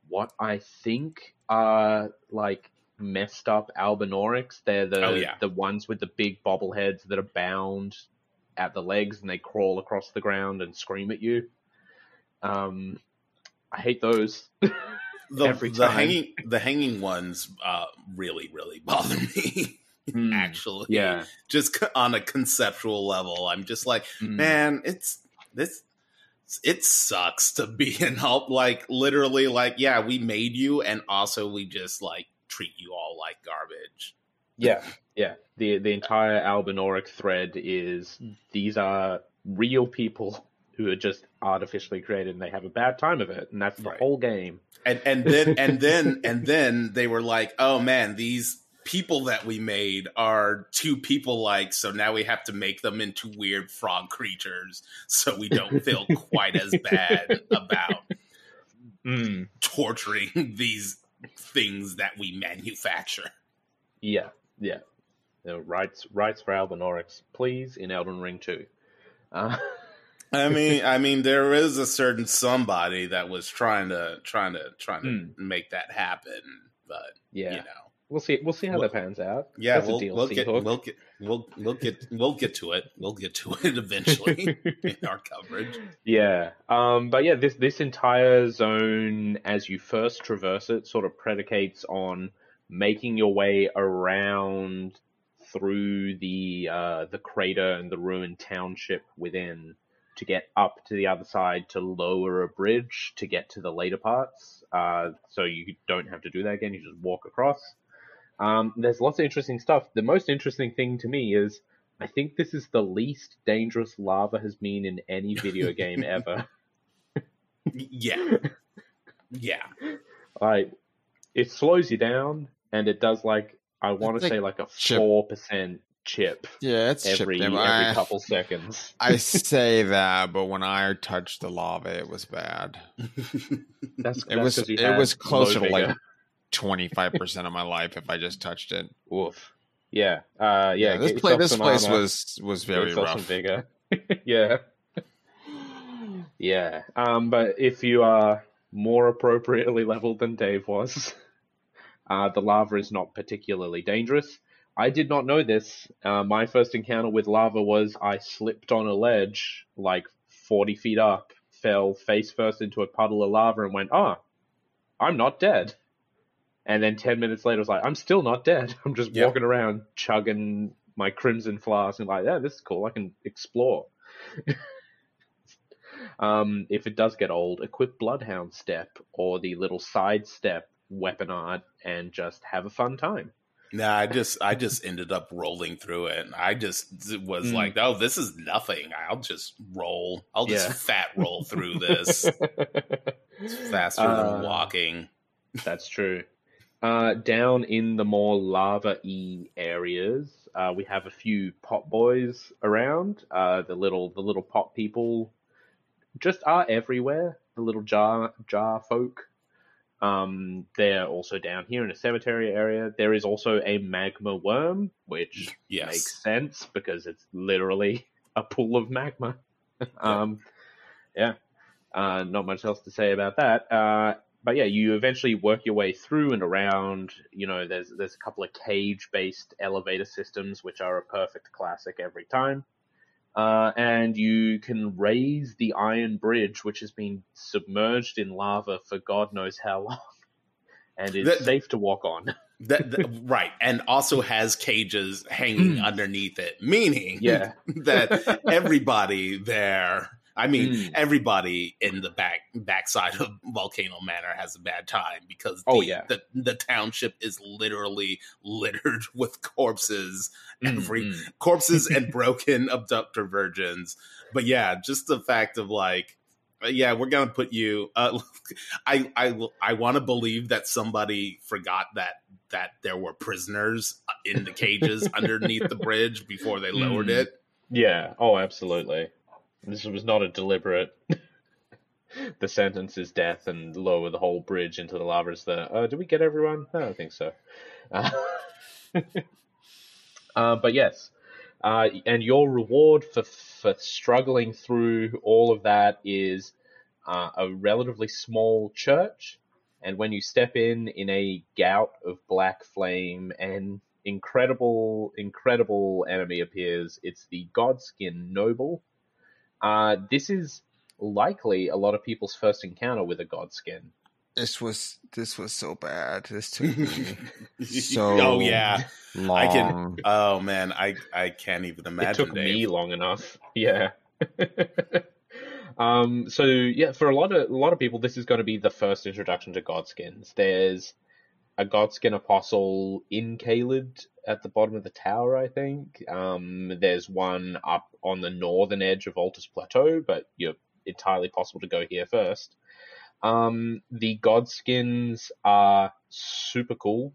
what I think are like messed up Albinaurics. They're the Oh, yeah. the ones with the big bobbleheads that are bound at the legs and they crawl across the ground and scream at you. Um, I hate those. [LAUGHS] The, the hanging the hanging ones uh, really really bother me. [LAUGHS] Hmm, Actually, yeah. just c- on a conceptual level, I'm just like, Mm. man, it's this. It sucks to be [LAUGHS] in help. Like literally, like yeah, we made you, and also we just like treat you all like garbage. Yeah, yeah. The the entire Albinauric thread is these are real people who are just artificially created and they have a bad time of it, and that's the Right. whole game. and and then and then and then they were like oh man these people that we made are two people like so now we have to make them into weird frog creatures so we don't feel [LAUGHS] quite as bad about Mm. torturing these things that we manufacture Yeah, yeah. No, rights rights for Albinaurics, please, in Elden Ring 2. Uh, [LAUGHS] i mean i mean there is a certain somebody that was trying to trying to trying to make that happen but yeah, you know we'll see. We'll see how Well, that pans out. yeah That's we'll, DLC we'll get hook. we'll get we'll we'll get we'll get to it we'll get to it [LAUGHS] eventually [LAUGHS] in our coverage Yeah. Um, but yeah, this this entire zone, as you first traverse it, sort of predicates on making your way around through the uh, the crater and the ruined township within to get up to the other side to lower a bridge to get to the later parts. Uh, so you don't have to do that again. You just walk across. Um, there's lots of interesting stuff. The most interesting thing to me is I think this is the least dangerous lava has been in any video [LAUGHS] game ever. Yeah. [LAUGHS] Yeah. Like, it slows you down, and it does like I want to say like a chip. four percent chip Yeah, it's every chipped every I, couple seconds. [LAUGHS] I say [LAUGHS] that, but when I touched the lava, it was bad. [LAUGHS] That's It was that's 'cause it was closer to like twenty five percent of my life if I just touched it. Oof. Yeah. Uh. Yeah. this get place this place armor, was was very yourself rough. vigor. yeah. Yeah. Um. But if you are more appropriately leveled than Dave was, uh, the lava is not particularly dangerous. I did not know this. Uh, my first encounter with lava was I slipped on a ledge like 40 feet up, fell face first into a puddle of lava, and went, "Ah, I'm not dead." And then 10 minutes later, I was like, "I'm still not dead. [LAUGHS] I'm just Yeah. walking around chugging my crimson flask and like, yeah, this is cool. I can explore." [LAUGHS] um, if it does get old, equip Bloodhound Step or the little side step weapon art and just have a fun time. Nah, I just I just ended up rolling through it. I just was Mm. like, oh, this is nothing. I'll just roll. I'll just Yeah. fat roll through this. It's [LAUGHS] faster Uh, than walking. That's true. Uh, down in the more lava y areas, uh, we have a few pot boys around. Uh, the little the little pot people just are everywhere. The little jar jar folk. Um, they're also down here in a cemetery area. There is also a magma worm, which Yes. makes sense because it's literally a pool of magma. [LAUGHS] um, yeah, uh, not much else to say about that. Uh, but yeah, you eventually work your way through and around. You know, there's there's a couple of cage-based elevator systems which are a perfect classic every time. Uh, and you can raise the iron bridge, which has been submerged in lava for God knows how long, [LAUGHS] and is That- safe to walk on. [LAUGHS] That, that- right, and also has cages hanging underneath it, meaning. Yeah. [LAUGHS] that everybody there. I mean, Mm. everybody in the back backside of Volcano Manor has a bad time because the, Oh, yeah. the the township is literally littered [LAUGHS] with corpses, Mm, every mm. corpses and [LAUGHS] broken abductor virgins. But yeah, just the fact of like, uh, yeah, we're gonna put you. Uh, [LAUGHS] I I I want to believe that somebody forgot that that there were prisoners in the cages underneath the bridge before they lowered Mm. it. Yeah. Oh, absolutely. This was not a deliberate. [LAUGHS] the sentence is death and lower the whole bridge into the lava. Is the uh, did we get everyone? I don't think so. Uh, [LAUGHS] Uh, but yes, uh, and your reward for for struggling through all of that is uh, a relatively small church. And when you step in in a gout of black flame, an incredible, incredible enemy appears. It's the Godskin Noble. Uh, this is likely a lot of people's first encounter with a Godskin. This was this was so bad. This took me [LAUGHS] so. oh yeah, long. I can. Oh man, I I can't even imagine. It took Dave. me long enough. [LAUGHS] Yeah. [LAUGHS] um. So yeah, for a lot of a lot of people, this is going to be the first introduction to Godskins. There's a Godskin apostle in Caelid at the bottom of the tower, I think. Um. There's one up on the northern edge of Altus Plateau, but you're entirely possible to go here first. Um. The Godskins are super cool.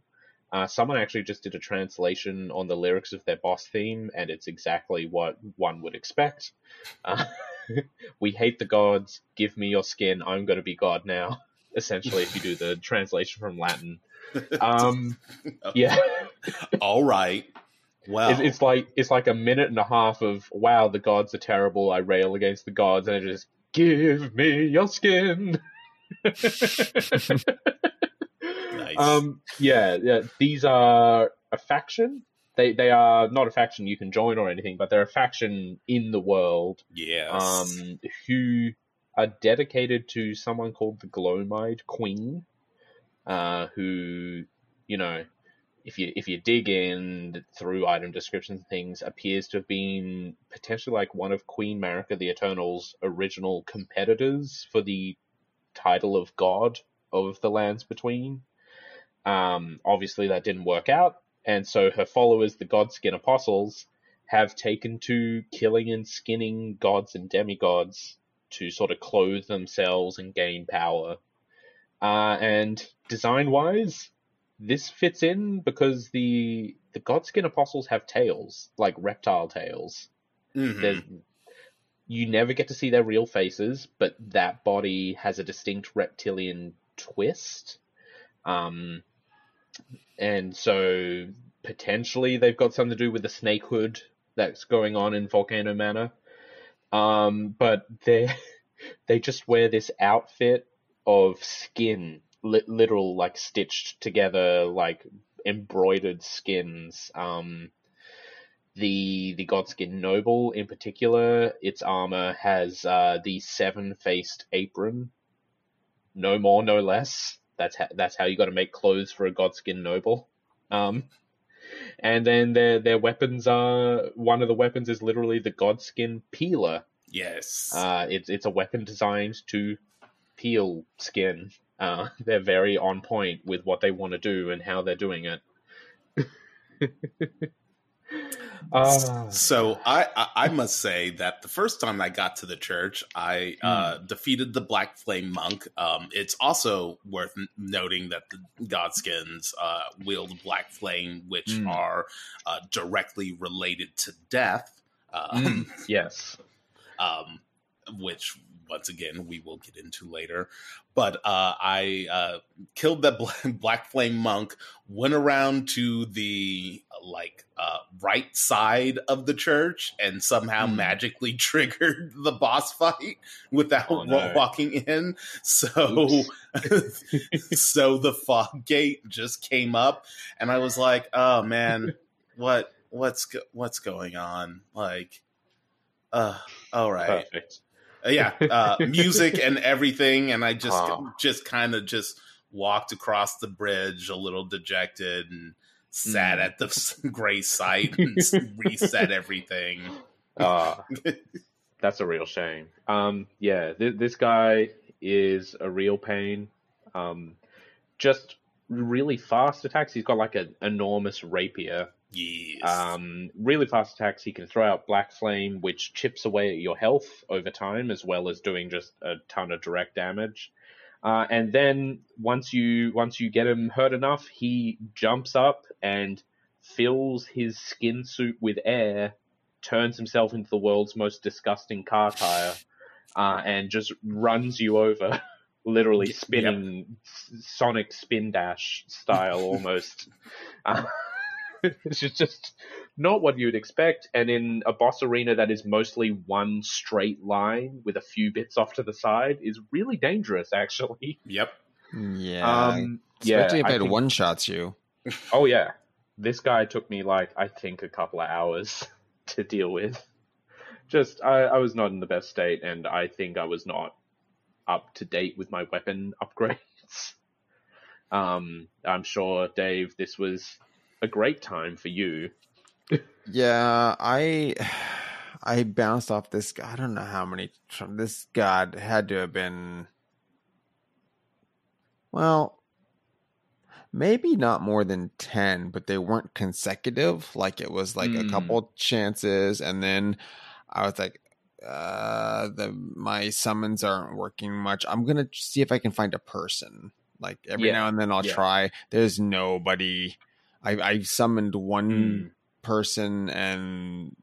Uh, someone actually just did a translation on the lyrics of their boss theme, and it's exactly what one would expect. Uh, [LAUGHS] we hate the gods. Give me your skin. I'm going to be god now. [LAUGHS] Essentially, if you do the translation from Latin. [LAUGHS] Um, [LAUGHS] yeah, All right. Well, it's, it's like it's like a minute and a half of wow, the gods are terrible. I rail against the gods, and it just give me your skin. nice. [LAUGHS] Um, yeah, yeah. These are a faction. They they are not a faction you can join or anything, but they're a faction in the world. yes. Um, who are dedicated to someone called the Gloam-Eyed Queen. Uh, who, you know, if you if you dig in through item descriptions and things, appears to have been potentially like one of Queen Marika the Eternal's original competitors for the title of God of the lands between. Um, obviously, that didn't work out, and so her followers, the Godskin Apostles, have taken to killing and skinning gods and demigods to sort of clothe themselves and gain power. Uh, and design-wise, this fits in because the the Godskin Apostles have tails, like reptile tails. Mhm. You never get to see their real faces, but that body has a distinct reptilian twist. Um, and so potentially they've got something to do with the snakehood that's going on in Volcano Manor. Um, but they [LAUGHS] they just wear this outfit of skin, li- literal like stitched together, like embroidered skins. Um, the the Godskin Noble in particular, its armor has uh, the seven faced apron. No more, no less. That's how, that's how you got to make clothes for a Godskin Noble. Um, and then their their weapons are one of the weapons is literally the Godskin Peeler. yes. Uh, it's it's a weapon designed to peel skin. Uh, [LAUGHS] they're very on point with what they want to do and how they're doing it. [LAUGHS] Ah. So I, I I must say that the first time I got to the church, I uh, Hmm. defeated the Black Flame Monk. Um, it's also worth n- noting that the Godskins uh, wield Black Flame, which Mm. are uh, directly related to death. Um, Mm, [LAUGHS] yes. um, which once again we will get into later. But uh, I uh, killed that [LAUGHS] black flame monk, went around to the like uh, right side of the church, and somehow Hmm. magically [LAUGHS] triggered the boss fight without Oh, no. walking in. So, [LAUGHS] so the fog gate just came up, and I was like, "Oh man, what what's go- what's going on?" Like, uh, all right Perfect. Uh, yeah uh, music and everything and i just Huh. just kind of just walked across the bridge a little dejected and sat Mm. at the [LAUGHS] gray site and reset everything [LAUGHS] Ah, that's a real shame. Um, yeah, th- this guy is a real pain. Um, just really fast attacks. He's got like an enormous rapier. Yes Um, really fast attacks. He can throw out black flame, which chips away at your health over time, as well as doing just a ton of direct damage. Uh, and then once you once you get him hurt enough, he jumps up and fills his skin suit with air, turns himself into the world's most disgusting car tire, uh, and just runs you over, [LAUGHS] literally Yep. spinning s- Sonic spin dash style [LAUGHS] almost. Uh, [LAUGHS] it's just, just not what you'd expect. And in a boss arena that is mostly one straight line with a few bits off to the side is really dangerous, actually. [LAUGHS] Yep. Yeah. Um, yeah, Especially if I it think- one shots you. [LAUGHS] Oh yeah, this guy took me like I think a couple of hours to deal with. Just I, I was not in the best state, and I think I was not up to date with my weapon upgrades. Um, I'm sure Dave, this was a great time for you. Yeah, I I bounced off this. Guy I don't know how many. This god had to have been. Well, maybe not more than ten, but they weren't consecutive. Like it was like a Mm. couple chances, and then I was like, uh, the my summons aren't working much. I'm gonna see if I can find a person. Like every Yeah, now and then, I'll yeah. try. There's nobody. I I summoned one Mm. person and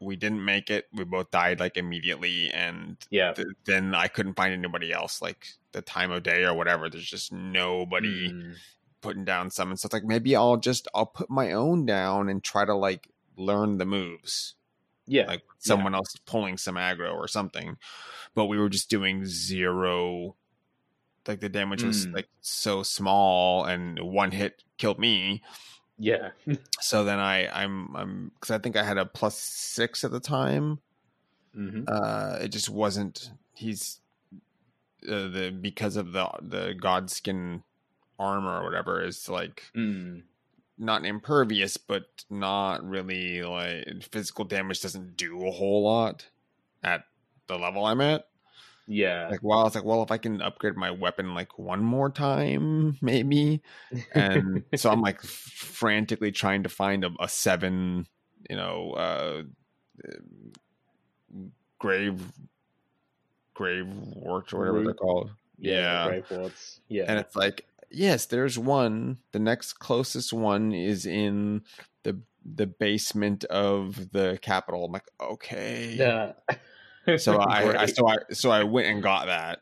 we didn't make it. We both died like immediately, and Yeah. th- then I couldn't find anybody else. Like the time of day or whatever. There's just nobody Mm. putting down summons. So it's like maybe I'll just I'll put my own down and try to like learn the moves. Yeah. Like someone else pulling some aggro or something. But we were just doing zero. Like the damage was Mm. like so small, and one hit killed me. yeah. [LAUGHS] So then I I'm I'm because I think I had a plus six at the time. hmm Uh, it just wasn't. He's uh, the because of the the godskin armor or whatever is like Mm. not impervious, but not really like physical damage doesn't do a whole lot at the level I'm at. Yeah. Like, well, it's like, well, if I can upgrade my weapon like one more time, maybe. And so I'm like frantically trying to find a, a seven, you know, uh, grave, grave works or whatever they're called. yeah. yeah. Grave. Yeah. And it's like, yes, there's one. The next closest one is in the the basement of the capital. I'm like, okay. yeah. [LAUGHS] [LAUGHS] So I, I so I so I went and got that.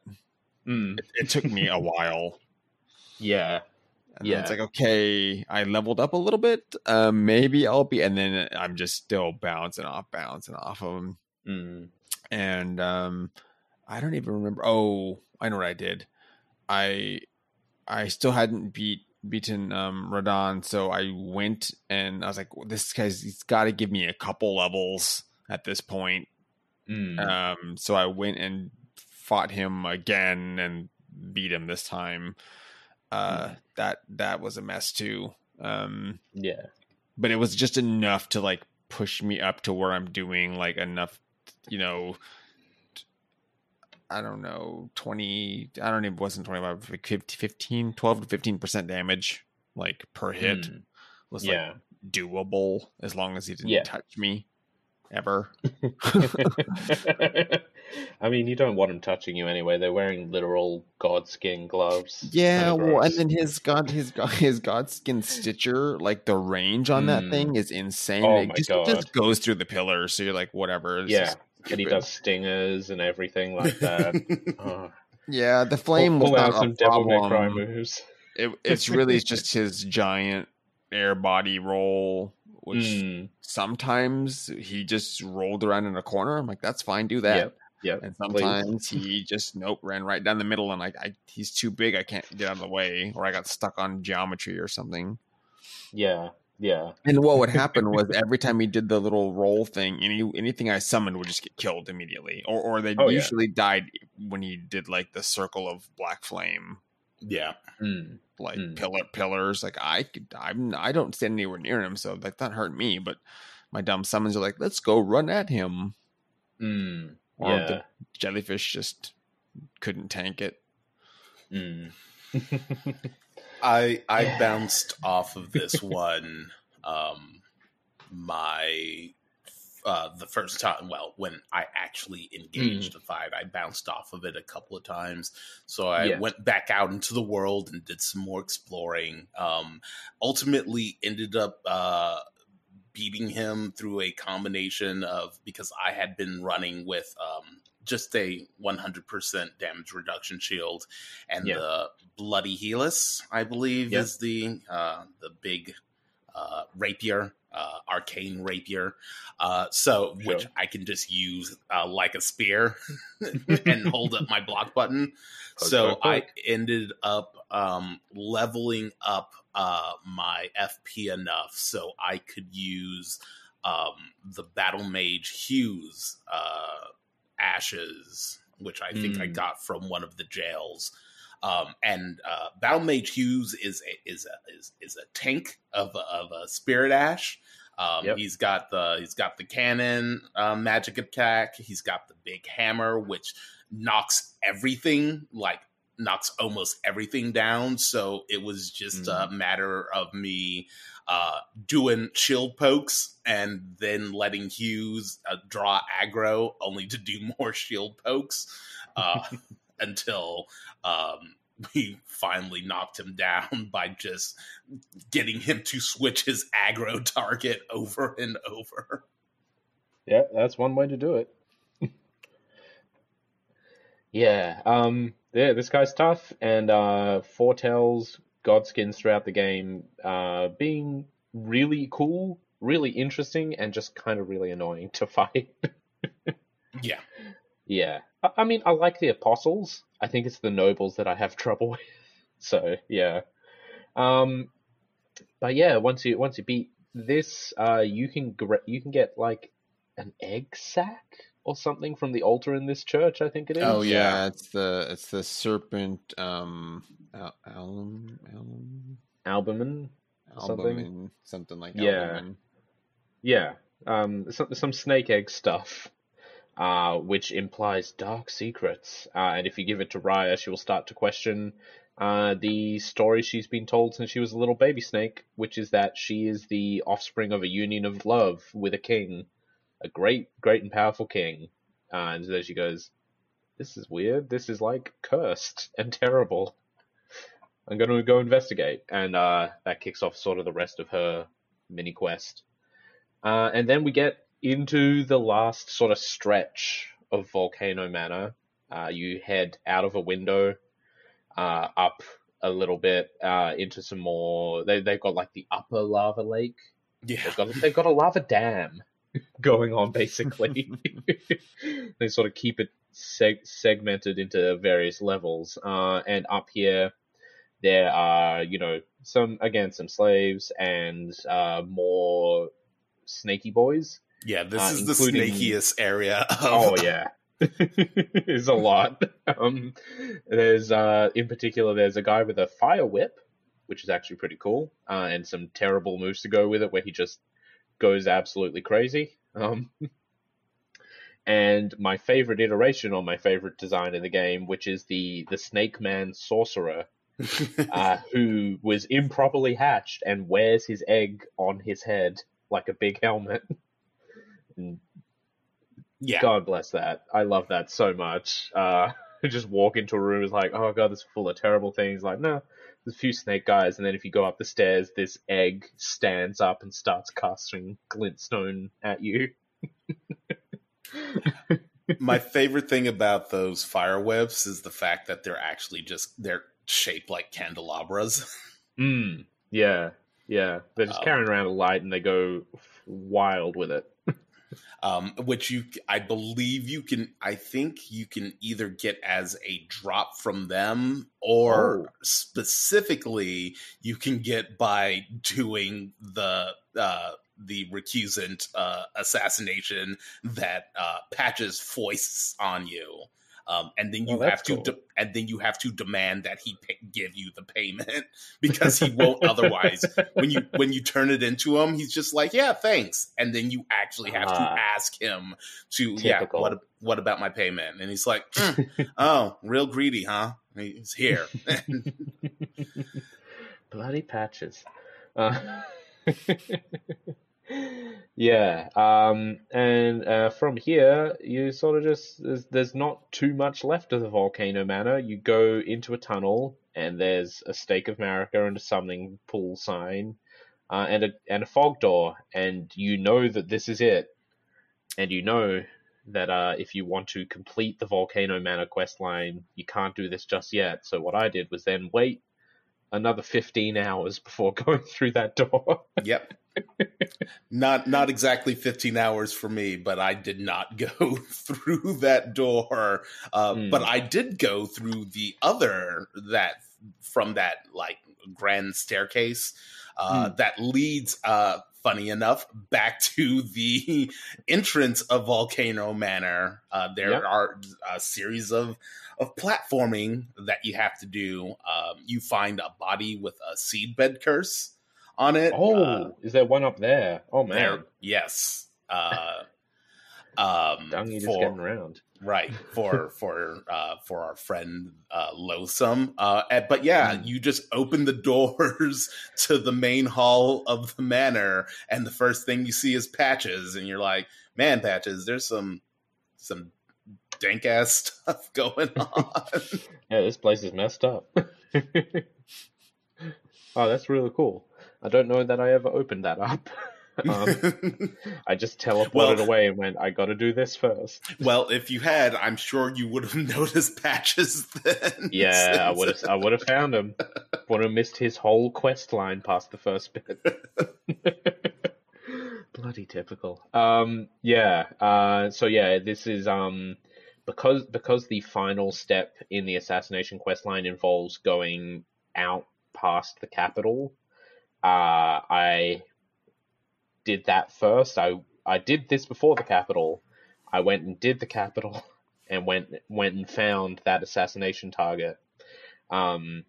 Mm. It, it took me a while. Yeah. And then it's like, okay, I leveled up a little bit. Um, maybe I'll be, and then I'm just still bouncing off, bouncing off of them. Mm. And um, I don't even remember. Oh, I know what I did. I I still hadn't beat beaten um Radahn, so I went and I was like, well, this guy's he's got to give me a couple levels at this point. Mm. Um, so I went and fought him again and beat him this time. Uh, Mm. that that was a mess too. Um, yeah. but it was just enough to like push me up to where I'm doing like enough, you know. I don't know, 20, I don't even, wasn't 25, like 50, 15, 12 to 15% damage, like per hit Mm. was like Yeah. doable as long as he didn't Yeah. touch me ever. [LAUGHS] I mean, you don't want them touching you anyway. They're wearing literal god skin gloves. Yeah, well, and then his god, his god, [LAUGHS] his godskin stitcher, like the range on that Mm. thing is insane. Oh it my just, God. just goes through the pillars, so you're like, whatever. yeah, and he does stingers and everything like [LAUGHS] that. Oh, Yeah, the flame pull, was pull out not some a Devil May Cry problem. moves. It, it's really just his giant air body roll, which Mm, sometimes he just rolled around in a corner. I'm like, that's fine, do that. Yep, yep. And please. sometimes he [LAUGHS] just nope ran right down the middle, and like I, he's too big, I can't get out of the way, or I got stuck on geometry or something. Yeah, yeah. And what would [LAUGHS] happen was every time he did the little roll thing, any anything I summoned would just get killed immediately, or or they Oh, yeah. usually died when he did like the circle of black flame, yeah. Mm, like Mm. pillar pillars. Like I could, I'm I don't stand anywhere near him, so like that hurt me. But my dumb summons are like, let's go run at him, mm, or yeah. the jellyfish just couldn't tank it. Mm. I I [LAUGHS] bounced off of this one um my uh the first time well when I actually engaged the fight I bounced off of it a couple of times so I Yeah. went back out into the world and did some more exploring um ultimately ended up uh beating him through a combination of because I had been running with um just a 100% damage reduction shield and Yeah. the bloody helix i believe Yep. is the uh the big uh rapier uh, arcane rapier, uh, so Sure. which I can just use uh, like a spear [LAUGHS] and hold up my block button. So I ended up um, leveling up uh, my FP enough so I could use um, the Battle Mage Hugues uh, ashes, which I think I Mm. got from one of the jails. Um, and uh, Battle Mage Hugues is a, is a, is is a tank of a, of a Spirit Ash. Um, Yep. He's got the he's got the cannon uh, magic attack. He's got the big hammer, which knocks everything like knocks almost everything down. So it was just a matter of me uh, doing shield pokes and then letting Hugues uh, draw aggro, only to do [LAUGHS] more shield pokes uh, [LAUGHS] until um, we finally knocked him down [LAUGHS] by just getting him to switch his aggro target over and over. Yeah, that's one way to do it. [LAUGHS] yeah, um, yeah, this guy's tough, and uh, foretells Godskins throughout the game uh, being really cool, really interesting, and just kind of really annoying [LAUGHS] to fight. Yeah. Yeah, I, I mean, I like the apostles. I think it's the nobles that I have [LAUGHS] trouble with. So yeah, um, but yeah, once you once you beat this, uh, you can gr- you can get like an egg sack or something from the altar in this church. I think it is. Oh yeah, it's the it's the serpent um al- alum alum albumin. Something? albumin something like Yeah. albumin. Yeah, um, some some snake egg stuff, uh, which implies dark secrets. Uh, and if you give it to Rya, she will start to question uh, the story she's been told since she was a little baby snake, which is that she is the offspring of a union of love with a king, a great, great and powerful king. Uh, and then she goes, "This is weird. This is like cursed [LAUGHS] and terrible." I'm going to go investigate, and uh, that kicks off sort of the rest of her mini quest. Uh, and then we get into the last sort of stretch of Volcano Manor. Uh, you head out of a window, uh, up a little bit uh, into some more. They they've got like the upper lava lake. Yeah. They've got they've got a lava dam [LAUGHS] going on basically. [LAUGHS] they sort of keep it seg- segmented into various levels. Uh, and up here, there are you know some again some slaves and uh, more snaky boys. Yeah, this Uh, is the snakiest area of Oh yeah. [LAUGHS] There's a lot. Um, there's uh, in particular, there's a guy with a fire whip, which is actually pretty cool, uh, and some terrible moves to go with it, where he just goes absolutely crazy. Um, [LAUGHS] and my favorite iteration, or my favorite design in the game, which is the the Snake Man Sorcerer, [LAUGHS] uh, who was improperly hatched and wears his egg on his head like a big helmet. And yeah. God bless that. I love that so much. Uh, [LAUGHS] just walk into a room is like, oh god, this is full of terrible things. Like, no, there's a few snake guys, and then if you go up the stairs, this egg stands up and starts casting glintstone at you. [LAUGHS] My favorite thing about those fire webs is the fact that they're actually just they're shaped like candelabras. [LAUGHS] Mm, yeah, yeah. They're just Um, carrying around a light and they go wild with it. Um, which you I believe you can I think you can either get as a drop from them or Oh. specifically you can get by doing the uh, the recusant uh, assassination that uh, patches foists on you. Um, and then you Oh, that's have to, cool. de- and then you have to demand that he pay- give you the payment [LAUGHS] because he won't [LAUGHS] otherwise when you when you turn it into him, he's just like, "Yeah, thanks," and then you actually have to Ah. ask him to, "Yeah, what what about my payment?" And he's like, "Hmm, [LAUGHS] "Oh, real greedy, huh?" And He's here. Bloody patches. Uh, yeah, um, and uh, from here, you sort of just there's, there's not too much left of the volcano manor. You go into a tunnel, and there's a stake of Marika and a summoning pool sign, uh, and a and a fog door, and you know that this is it, and you know that uh, if you want to complete the volcano manor quest line, you can't do this just yet. So what I did was then wait another 15 hours before [LAUGHS] going through that door. Yep. not not exactly 15 hours for me, but I did not [LAUGHS] go through that door. Uh, Mm. But I did go through the other that from that like grand staircase uh, that leads. Uh, funny enough, back [LAUGHS] to the entrance of Volcano Manor. Uh, there Yep. are a series of of platforming that you have to do. Um, you find a body with a seedbed curse on it. Oh, Uh, is there one up there? Oh man, there, yes. Uh, um, [LAUGHS] Dungy for- getting around. right [LAUGHS] for for uh for our friend uh loathsome uh but yeah Mm. you just open the [LAUGHS] doors to the main hall of the manor and the first thing you see is patches and you're like man patches there's some some dank ass stuff [LAUGHS] going on [LAUGHS] Yeah, this place is messed up. [LAUGHS] oh, that's really cool. I don't know that I ever opened that up. um, I just teleported Well- away and went, I gotta do this first. well if you had i'm sure you would have noticed patches then Yeah, I would have I would have found him. Would have missed his whole quest line past the first bit. Bloody typical. Um yeah, uh so yeah, this is um because because the final step in the assassination quest line involves going out past the capital, uh I did that first. I I did this before the capital. I went and did the capital [LAUGHS] and went went and found that assassination target. Um,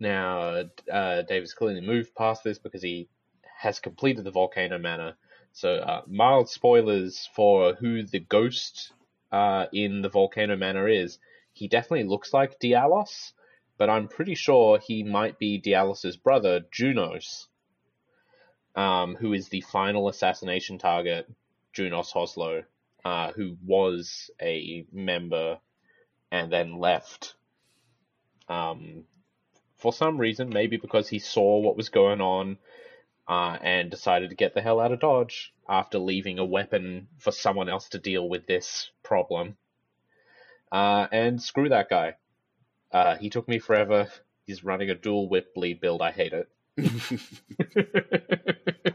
now, uh, Davis clearly moved past this because he has completed the Volcano Manor. So, uh, mild spoilers for who the ghost uh, in the Volcano Manor is. He definitely looks like Diallos, but I'm pretty sure he might be Diallos's brother, Junos, um, who is the final assassination target, Junos Hoslow, uh, who was a member and then left. Um, for some reason, maybe because he saw what was going on uh, and decided to get the hell out of Dodge after leaving a weapon for someone else to deal with this problem. Uh, and screw that guy. Uh, he took me forever. He's running a dual whip bleed build. I hate it. [LAUGHS]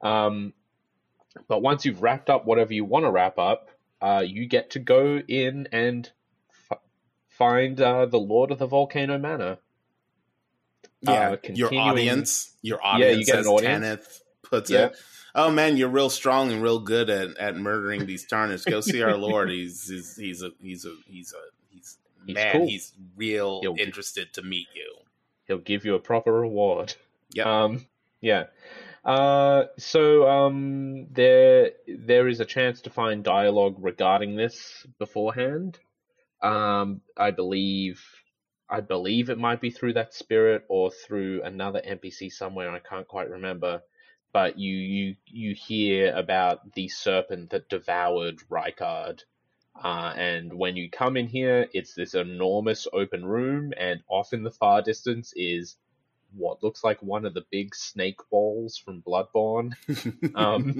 um, but once you've wrapped up whatever you want to wrap up, uh, you get to go in and f- find uh, the Lord of the Volcano Manor. Yeah uh, your audience your audience, Yeah, you get as an audience. Tanith puts Yeah. it oh man you're real strong and real good at, at murdering these tarnished go see our [LAUGHS] lord he's he's he's a he's a he's a he's, He's man cool. he's real He'll- interested to meet you He'll give you a proper reward. Yep. Um, yeah. Uh, so um, there there is a chance to find dialogue regarding this beforehand. Um, I believe I believe it might be through that spirit or through another NPC somewhere. I can't quite remember. But you you you hear about the serpent that devoured Rykard. Uh, and when you come in here, it's this enormous open room, and off in the far distance is what looks like one of the big snake balls from Bloodborne. [LAUGHS] Um,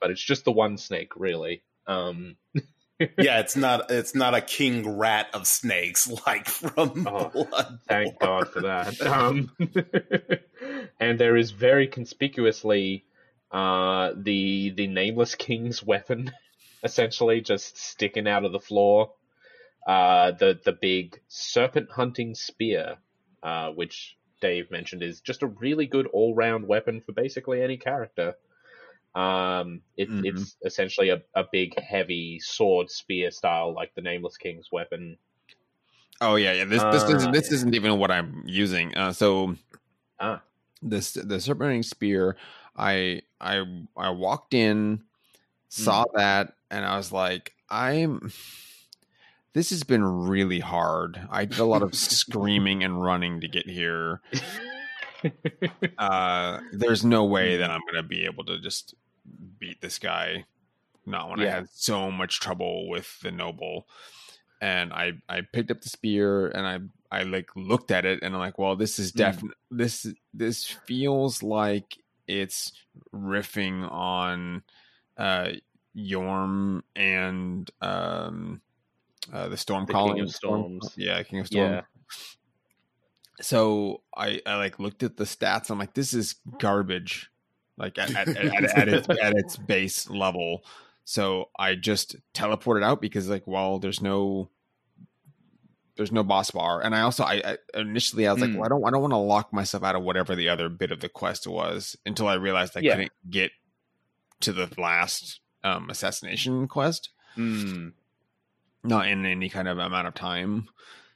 but it's just the one snake, really. Um, [LAUGHS] yeah it's not it's not a king rat of snakes [LAUGHS] like from Oh, blood thank God for that. Um, [LAUGHS] and there is very conspicuously uh, the the nameless king's weapon, [LAUGHS] essentially just sticking out of the floor. Uh, the the big serpent hunting spear, uh, which Dave mentioned is just a really good all round weapon for basically any character. Um, it, Mhm. It's essentially a, a big, heavy sword spear style, like the Nameless King's weapon. Oh yeah, yeah. This this Uh, isn't this isn't even what I'm using. Uh, so Ah. this the serpent spear. I I I walked in, saw that, and I was like, I'm. This has been really hard. I did a lot of [LAUGHS] screaming and running to get here. [LAUGHS] Uh, there's no way that I'm gonna be able to just beat this guy. Not when I had so much trouble with the noble. And I I picked up the spear and I I like looked at it and I'm like, well, this is Mm. definitely this this feels like it's riffing on uh Yhorm and um uh the storm The calling King of Storms. yeah king of storm Yeah. So I, I like looked at the stats. I'm like, this is garbage, like at at, at, at, its at its [LAUGHS] base level. So I just teleported out because like, well, there's no there's no boss bar, and I also I, I initially I was like, Mm. well, I don't I don't want to lock myself out of whatever the other bit of the quest was until I realized I Yeah. couldn't get to the last um, assassination quest Mm. not in any kind of amount of time.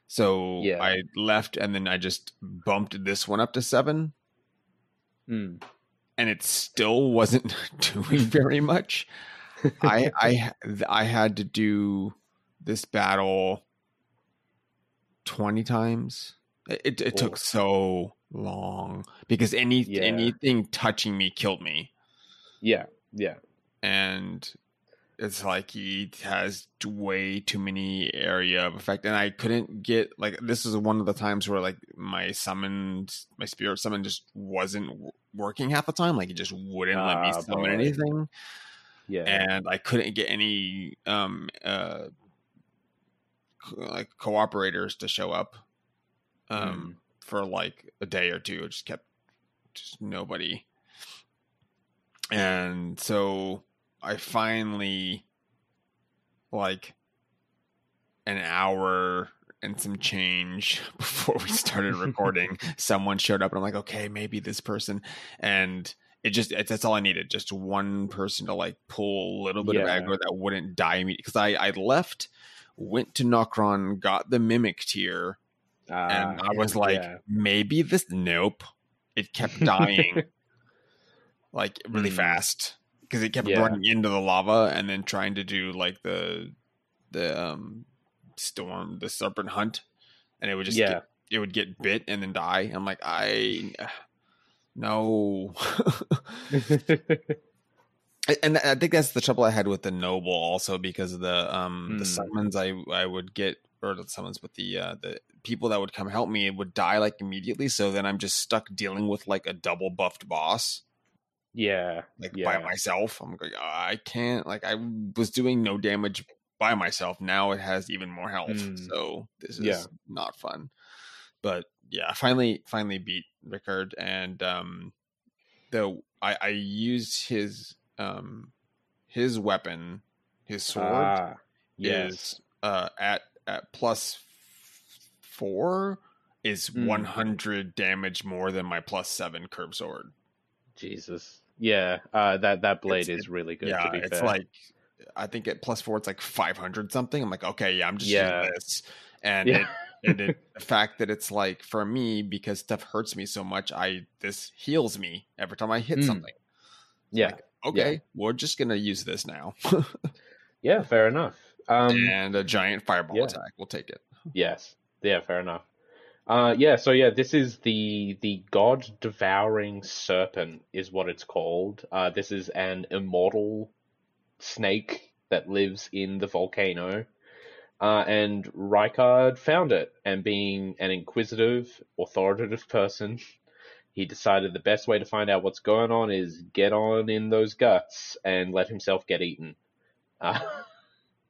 So Yeah. I left and then I just bumped this one up to seven Mm. and it still wasn't [LAUGHS] doing [LAUGHS] very much. I [LAUGHS] I I had to do this battle 20 times. It it, took so long because any Yeah. anything touching me killed me. Yeah. Yeah. and it's like he has way too many area of effect and i couldn't get like this is one of the times where like my summoned my spirit summon just wasn't working half the time like it just wouldn't let me Ah, summon boy. anything Yeah. and i couldn't get any um uh co- like cooperators to show up um for like a day or two it just kept just nobody and so i finally like an hour and some change [LAUGHS] before we started recording [LAUGHS] someone showed up and i'm like okay maybe this person and it just it, that's all i needed just one person to like pull a little bit Yeah. of aggro that wouldn't die immediately because i i left went to Nokron, got the Mimic Tear and Ah, I was like, yeah. maybe this. Nope. It kept [LAUGHS] dying like really Hmm. fast because it kept Yeah. running into the lava and then trying to do like the the um storm, the serpent hunt, and it would just Yeah. get, it would get bit and then die. I'm like, I [SIGHS] no. [LAUGHS] and I think that's the trouble I had with the noble also because of the um the Hmm. summons I I would get or the summons with the uh the people that would come help me would die like immediately so then I'm just stuck dealing with like a double buffed boss yeah. like Yeah. by myself I'm like I can't like I was doing no damage by myself now it has even more health Hmm. so this is Yeah. not fun but yeah finally finally beat Rykard and um the I I used his um his weapon his sword Ah, yes. is uh at at plus four is Mm. 100 damage more than my plus seven curb sword Jesus. Yeah. Uh, that that blade It's- is really good. yeah to be it's fair. like i think at plus four it's like 500 something i'm like okay yeah i'm just Yeah. using this and yeah. it and it, the fact that it's like for me because stuff hurts me so much i this heals me every time i hit Mm. something yeah. like, okay we're just gonna use this now [LAUGHS] Yeah. Fair enough. Um, and a giant fireball yeah. attack we'll take it Yes. Yeah, fair enough. Uh, yeah, so yeah, this is the the god devouring serpent is what it's called. Uh, this is an immortal snake that lives in the volcano. Uh, and Rykard found it, and being an inquisitive, authoritative person, he decided the best way to find out what's going on is get on in those guts and let himself get eaten. Uh,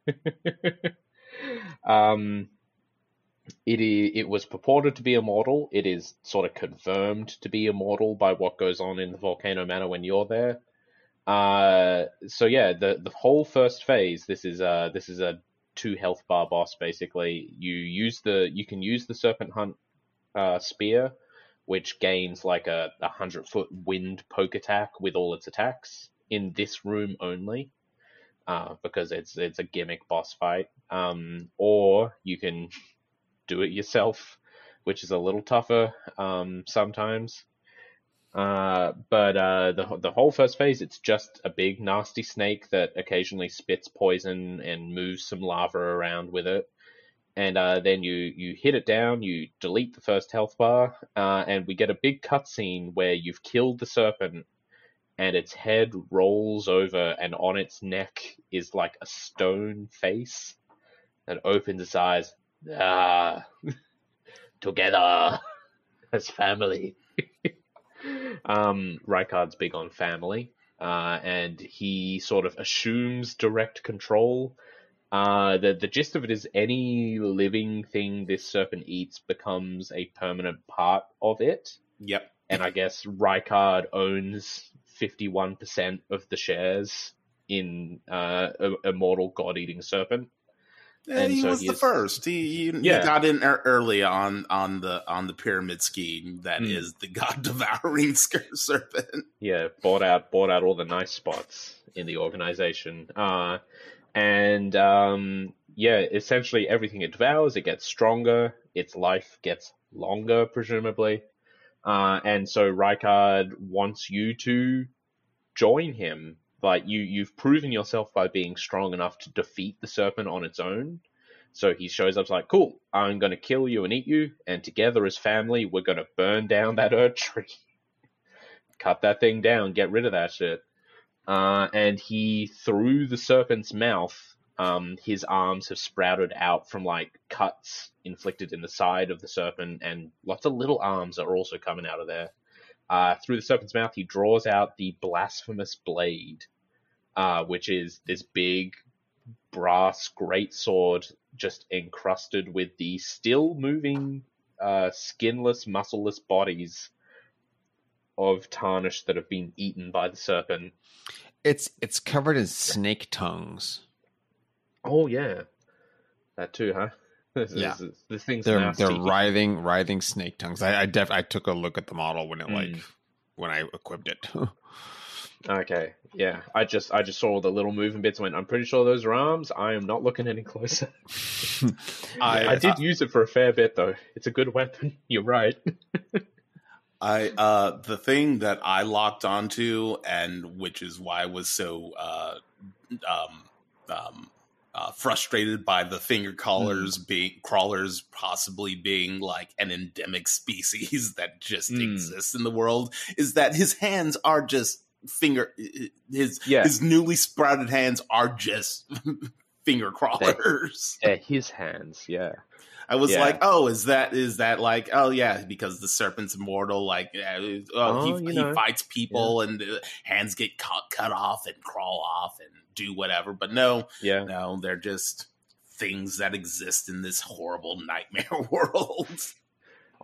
[LAUGHS] um, it is, it was purported to be immortal. It is sort of confirmed to be immortal by what goes on in the volcano manor when you're there. Uh, so yeah, the the whole first phase. This is uh this is a two health bar boss basically. You use the you can use the serpent hunt uh, spear, which gains like a, a hundred foot wind poke attack with all its attacks in this room only. Uh, because it's it's a gimmick boss fight. Um, or you can do it yourself, which is a little tougher um, sometimes. Uh, but uh, the the whole first phase, it's just a big nasty snake that occasionally spits poison and moves some lava around with it. And uh, then you you hit it down, you delete the first health bar, uh, and we get a big cutscene where you've killed the serpent, and its head rolls over, and on its neck is like a stone face that opens its eyes. Ah, [LAUGHS] together [LAUGHS] as family. [LAUGHS] um, Rykard's big on family, uh, and he sort of assumes direct control Uh, the the gist of it is any living thing this serpent eats becomes a permanent part of it. Yep. And I guess Rykard owns fifty one percent of the shares in uh, a- mortal God Eating Serpent. Yeah, And he so was he the first. He, he, he got in early on on the on the pyramid scheme that Hmm. is the god devouring [LAUGHS] serpent. yeah, bought out bought out all the nice spots in the organization. Uh, and um, yeah, essentially everything it devours, it gets stronger. Its life gets longer, presumably. Uh, and so Rykard wants you to join him. Like you, you've proven yourself by being strong enough to defeat the serpent on its own. So he shows up like, cool, I'm going to kill you and eat you, and together as family, we're going to burn down that Erd tree. [LAUGHS] Cut that thing down, get rid of that shit. Uh, and he, through the serpent's mouth, um, his arms have sprouted out from like cuts inflicted in the side of the serpent, and lots of little arms are also coming out of there. Uh, through the serpent's mouth, he draws out the blasphemous blade, uh, which is this big brass greatsword just encrusted with the still moving, uh, skinless, muscleless bodies of Tarnish that have been eaten by the serpent. It's it's covered in snake tongues. Oh yeah, that too, huh? [LAUGHS] This, Yeah. this, this thing's They're nasty. they're writhing writhing snake tongues. I I, def, I took a look at the model when it like Mm. when I equipped it. [LAUGHS] Okay, yeah. I just I just saw the little moving bits. and Went. I'm pretty sure those are arms. I am not looking any closer. [LAUGHS] I, I did use it for a fair bit though. It's a good weapon. [LAUGHS] You're right. [LAUGHS] I uh the thing that I locked onto and which is why I was so uh um um uh, frustrated by the finger crawlers being crawlers possibly being like an endemic species that just Mm. exists in the world is that his hands are just finger his Yeah. his newly sprouted hands are just [LAUGHS] finger crawlers. Yeah, [LAUGHS] his hands. Yeah. I was Yeah. like, oh, is that is that like, oh yeah, because the serpent's immortal, like, oh, Oh, he, he fights people and uh, hands get cut cut off and crawl off and do whatever. But no, Yeah. no, they're just things that exist in this horrible nightmare [LAUGHS] world.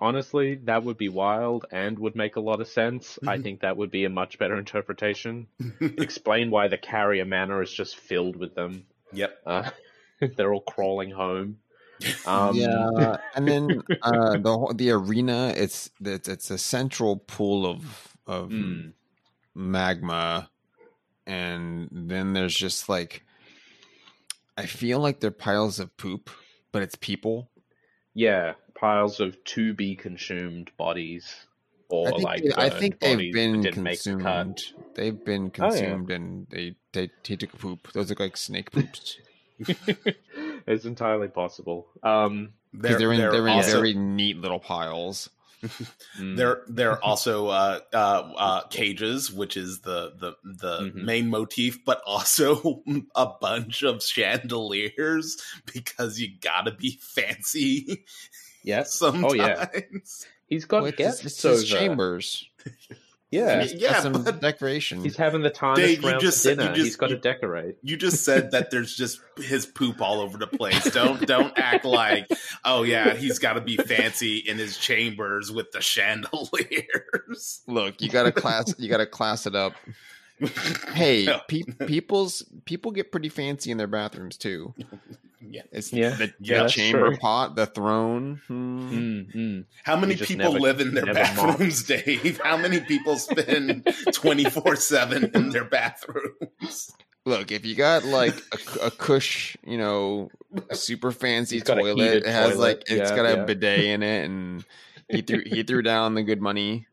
Honestly, that would be wild and would make a lot of sense. I Mhm. think that would be a much better interpretation. [LAUGHS] Explain why the Caria Manor is just filled with them. yep. Uh, [LAUGHS] they're all crawling home. [LAUGHS] Um, yeah, and then uh, the whole- the arena it's it's it's a central pool of of Mm. magma, and then there's just like I feel like they're piles of poop, but it's people. Yeah, piles of to be consumed bodies, or I think, like they- I think they've been that the consumed. They've been Oh, yeah. consumed, and they they he took a poop. Those look like snake poops [LAUGHS] [LAUGHS] it's entirely possible. Um, because they're, in they're, in also- very neat little piles. Mm, There, there are [LAUGHS] also uh, uh, uh, cages, which is the the the Mhm. main motif, but also [LAUGHS] a bunch of chandeliers because you gotta be fancy yes. [LAUGHS] sometimes. Oh yeah, he's got Well, guests it's his over. chambers. Yeah, It's Yeah, some but- decoration. he's having the tarnish Dave, you round just for said- you dinner. just- he's got to decorate. You just said that there's just his poop all over the place. Don't don't act like oh yeah he's got to be fancy in his chambers with the chandeliers. Look, you gotta class. You gotta class it up. [LAUGHS] Hey, No. pe- people's people get pretty fancy in their bathrooms too. [LAUGHS] Yeah. It's Yeah. the, Yeah, the that's chamber true. pot, the throne. hmm. Mm, mm. How many people never- live in their never bathrooms, [LAUGHS] Dave? How many people spend twenty four seven in their bathrooms? Look, if you got like a, a cush, you know, a super fancy He's got a toilet, it has toilet. like it's Yeah, got a yeah. bidet in it, and he threw he threw down the good money.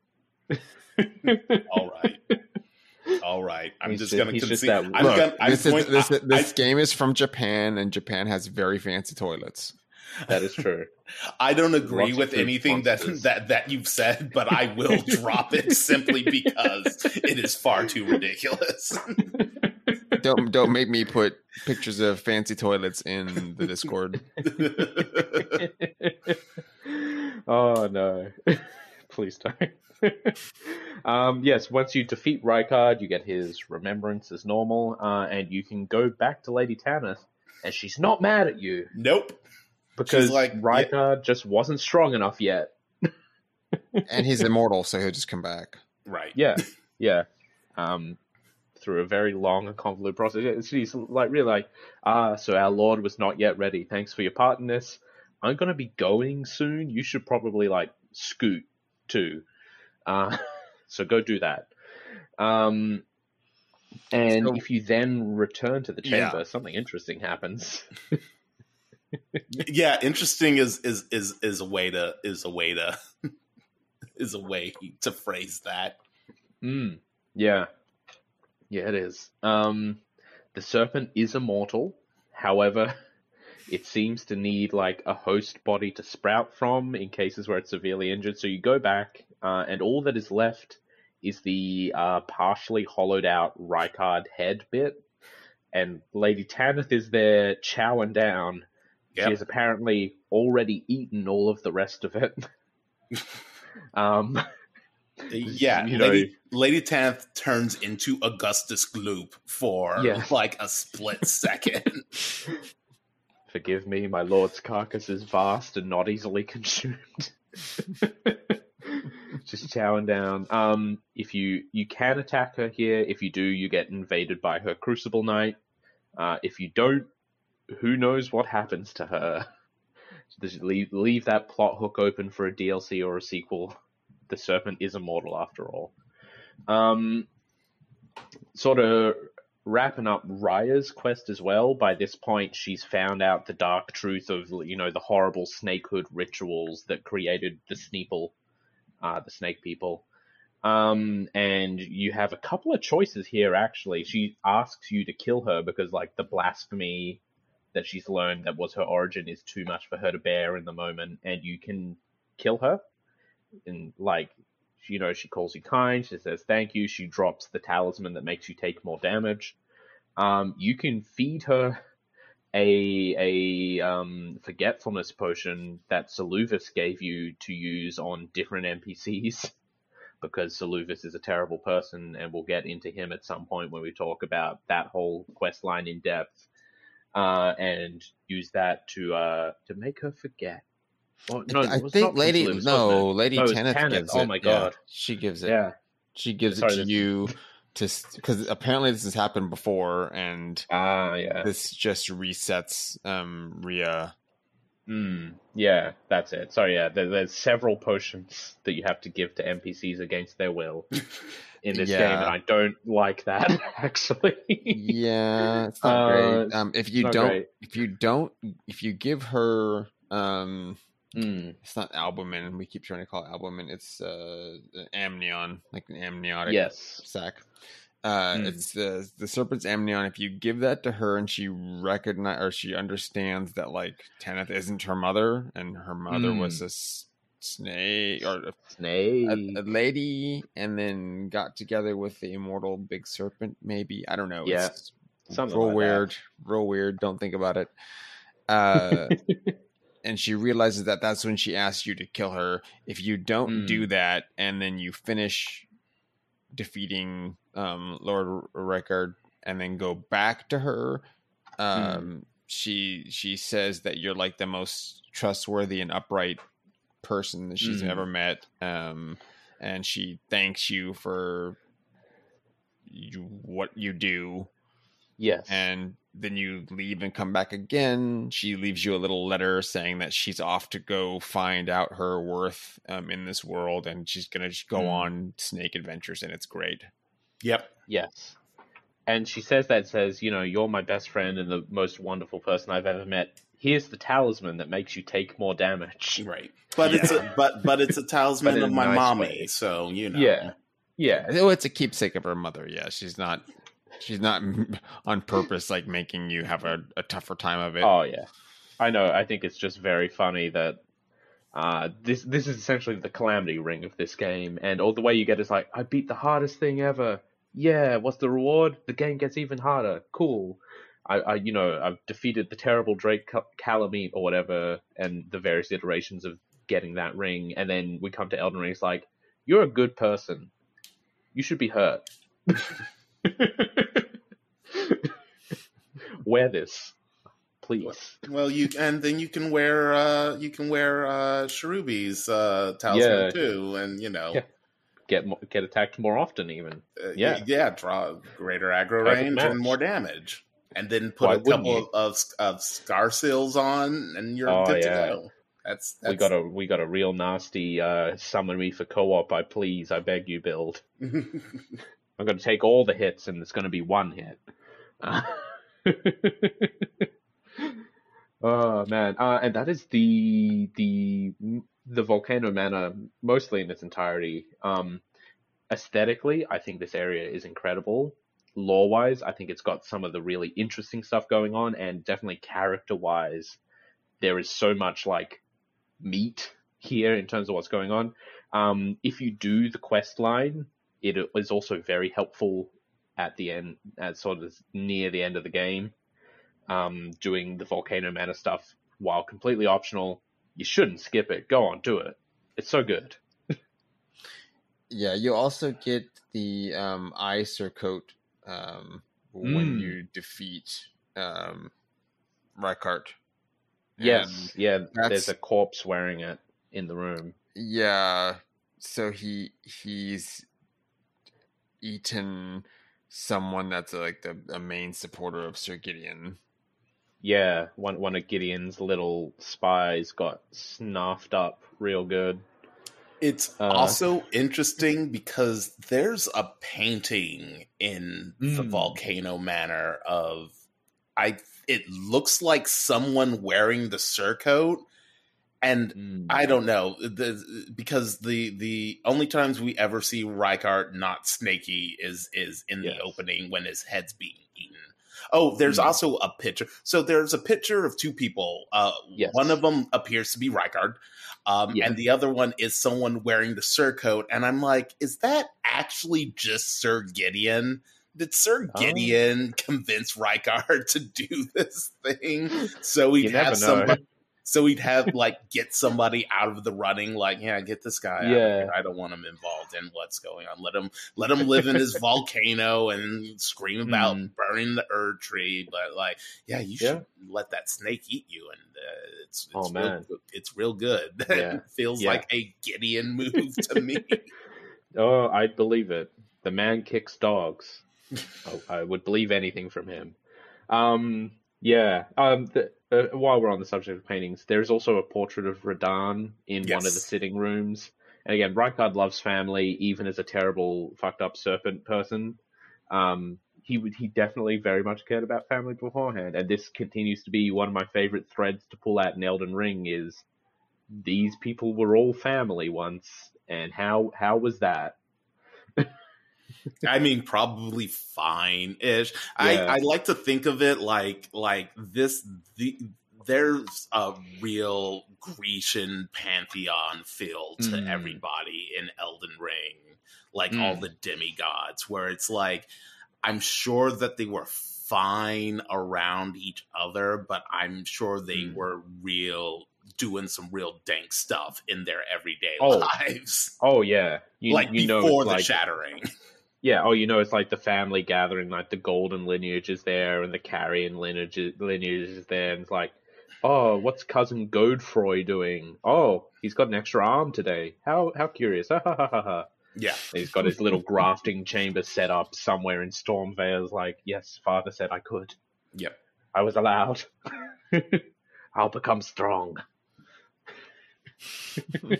All right, all right. I'm He's just just- gonna he's just concede. that- I'm Look, gonna. This is going- this, I- this game is from Japan, and Japan has very fancy toilets. that is true. I don't agree Lots with food anything that, that that you've said, but I will [LAUGHS] drop it simply because it is far too ridiculous. [LAUGHS] don't don't make me put pictures of fancy toilets in the Discord. [LAUGHS] oh no. Please don't. [LAUGHS] um, yes, once you defeat Rykard, you get his remembrance as normal, uh, and you can go back to Lady Tanith and she's not mad at you Nope. because like, like Rykard just wasn't strong enough yet. [LAUGHS] and he's immortal, so he'll just come back. Right. Yeah, [LAUGHS] yeah. Um, through a very long and convoluted process. She's like really like, ah, so our Lord was not yet ready. Thanks for your part in this. I'm gonna be going soon. You should probably like scoot too. Uh, [LAUGHS] so go do that. Um, and So- if you then return to the Yeah. chamber, something interesting happens. [LAUGHS] Yeah, interesting is is is is a way to is a way to [LAUGHS] is a way to phrase that. Mm, yeah. Yeah, it is. Um, the serpent is immortal. However, it seems to need like a host body to sprout from in cases where it's severely injured. So you go back, uh, and all that is left is the uh, partially hollowed out Rykard head bit. And Lady Tanith is there chowing down. She Yep. has apparently already eaten all of the rest of it. [LAUGHS] um, Yeah, You know- Lady Lady Tanith turns into Augustus Gloop for Yeah. like a split second. [LAUGHS] Forgive me, my lord's carcass is vast and not easily [LAUGHS] consumed. [LAUGHS] Just chowing down. Um, if you you can attack her here, if you do, you get invaded by her Crucible Knight. Uh, if you don't, who knows what happens to her? [LAUGHS] Just leave leave that plot hook open for a DLC or a sequel. The serpent is immortal after all. Um, sort of wrapping up Rya's quest as well. By this point, she's found out the dark truth of you know the horrible snakehood rituals that created the Sneeple, uh, the snake people. Um, and you have a couple of choices here. Actually, she asks you to kill her because like the blasphemy that she's learned that was her origin is too much for her to bear in the moment, and you can kill her. And like you know, she calls you kind. She says thank you. She drops the talisman that makes you take more damage. Um, you can feed her a a um, forgetfulness potion that Seluvis gave you to use on different NPCs [LAUGHS] because Seluvis is a terrible person, and we'll get into him at some point when we talk about that whole quest line in depth. Uh, and use that to uh, to make her forget. Well, no, I think Lady Seluvis, no wasn't it? Lady No, it was Tanith, Tanith. Oh it. my Yeah, god! she gives it. Yeah. She gives Sorry, it to this- you to because apparently this has happened before, and Ah, yeah. this just resets um Rya. Mm, yeah, that's it. Sorry, yeah, there, there's several potions that you have to give to NPCs against their will in this game, and [LAUGHS] I don't like that [LAUGHS] actually. Yeah, it's not Uh, great. Um, if you don't, great. if you don't, if you give her, um, Mm, it's not albumin. We keep trying to call it albumin. It's uh, amnion, like an amniotic yes. sac. Uh, Mm. It's the the serpent's amnion. If you give that to her and she recognize or she understands that like Tanith isn't her mother and her mother was Mm. a s- snake or a, Snake. a, a lady, and then got together with the immortal big serpent. Maybe I don't know. Yeah, It's something real like that. weird, real weird. Don't think about it. Uh, [LAUGHS] and she realizes that that's when she asks you to kill her. If you don't Mm. do that, and then you finish defeating um, Lord Rykard, and then go back to her, um, she she says that you're like the most trustworthy and upright person that she's Mm. ever met, um, and she thanks you for you, what you do yes. and then you leave and come back again. She leaves you a little letter saying that she's off to go find out her worth um, in this world, and she's gonna just go Hmm. on snake adventures, and it's great. Yep. Yes. And she says that says, you know, you're my best friend and the most wonderful person I've ever met. Here's the talisman that makes you take more damage. Right. But it's a but but it's a [LAUGHS] talisman of my nice mommy, way. so you know. Yeah. Yeah. Oh, it's a keepsake of her mother. Yeah, she's not. She's not [LAUGHS] on purpose, like making you have a, a tougher time of it. Oh yeah, I know. I think it's just very funny that uh, this this is essentially the calamity ring of this game, and all the way you get is like, I beat the hardest thing ever. Yeah, what's the reward? The game gets even harder. Cool. I, I you know, I've defeated the terrible Drake Cal- Calamite or whatever, and the various iterations of getting that ring, and then we come to Elden Ring. It's like, you're a good person. You should be hurt. [LAUGHS] Wear this. please. Well, you and then you can wear uh you can wear uh Cherubi's uh talisman Yeah. too, and you know Yeah. Get mo- get attacked more often, even. uh, Yeah. yeah, draw greater aggro range match. and more damage, and then put Why a couple of, of scar seals on, and you're Oh, good yeah. to go. That's, that's We got a we got a real nasty uh, summon me for co-op. I please, I beg you, build. [LAUGHS] I'm going to take all the hits, and it's going to be one hit. Uh, [LAUGHS] oh man, uh, and that is the the the volcano manor mostly in its entirety. Um, aesthetically, I think this area is incredible. Lore wise, I think it's got some of the really interesting stuff going on, and definitely character wise, there is so much like meat here in terms of what's going on. Um, if you do the quest line, it is also very helpful at the end, at sort of near the end of the game. Um, doing the volcano manor stuff while completely optional, you shouldn't skip it. Go on, do it. It's so good. [LAUGHS] Yeah, you also get the um, Eye Surcoat um, when Mm. you defeat um, Rykard. Yes, yeah. that's- There's a corpse wearing it in the room. yeah. So he he's eaten someone that's like the a main supporter of Sir Gideon. Yeah, one one of Gideon's little spies got snuffed up real good. It's Uh, also interesting because there's a painting in the Mm. volcano manor of I it looks like someone wearing the surcoat and I don't know the because the the only times we ever see Rykard not snaky is is in the opening when his head's being eaten. Oh, there's Mm. also a picture. So there's a picture of two people. Uh, Yes. One of them appears to be Rykard, um, Yeah. and the other one is someone wearing the surcoat. And I'm like, is that actually just Sir Gideon? Did Sir Oh. Gideon convince Rykard [LAUGHS] to do this thing so he'd You have know. somebody? So he'd have like get somebody out of the running, like yeah, get this guy. Out of Yeah. here. I don't want him involved in what's going on. Let him let him live in his [LAUGHS] volcano and scream about Mm. burning the Erd tree. But like, yeah, you Yeah. should let that snake eat you, and uh, it's, it's Oh, real, man. it's real good. [LAUGHS] Yeah. it feels Yeah. like a Gideon move [LAUGHS] to me. Oh, I believe it. The man kicks dogs. oh, I would believe anything from him. Um, yeah. Um, the, uh, while we're on the subject of paintings, there's also a portrait of Radahn in one of the sitting rooms. And again, Rykard loves family, even as a terrible, fucked up serpent person. Um, he would, he definitely very much cared about family beforehand, and this continues to be one of my favorite threads to pull out in Elden Ring. Is these people were all family once, and how how was that? I mean, probably fine ish. I, Yeah. I like to think of it like like this. The there's a real Grecian pantheon feel to Mm. everybody in Elden Ring, like all Mm. the demigods, where it's like I'm sure that they were fine around each other, but I'm sure they Mm. were real doing some real dank stuff in their everyday Oh. [LAUGHS] lives. Oh yeah, you, like you know before it's the like, shattering. Yeah, oh you know it's like the family gathering, like the golden lineage is there and the carrion lineage lineage is there, and it's like, oh, what's cousin Godefroy doing? Oh, he's got an extra arm today. How how curious. [LAUGHS] Ha ha ha ha ha. Yeah. And He's got his little grafting chamber set up somewhere in Stormveil's like, yes, father said I could. Yep. I was allowed. [LAUGHS] I'll become strong. [LAUGHS]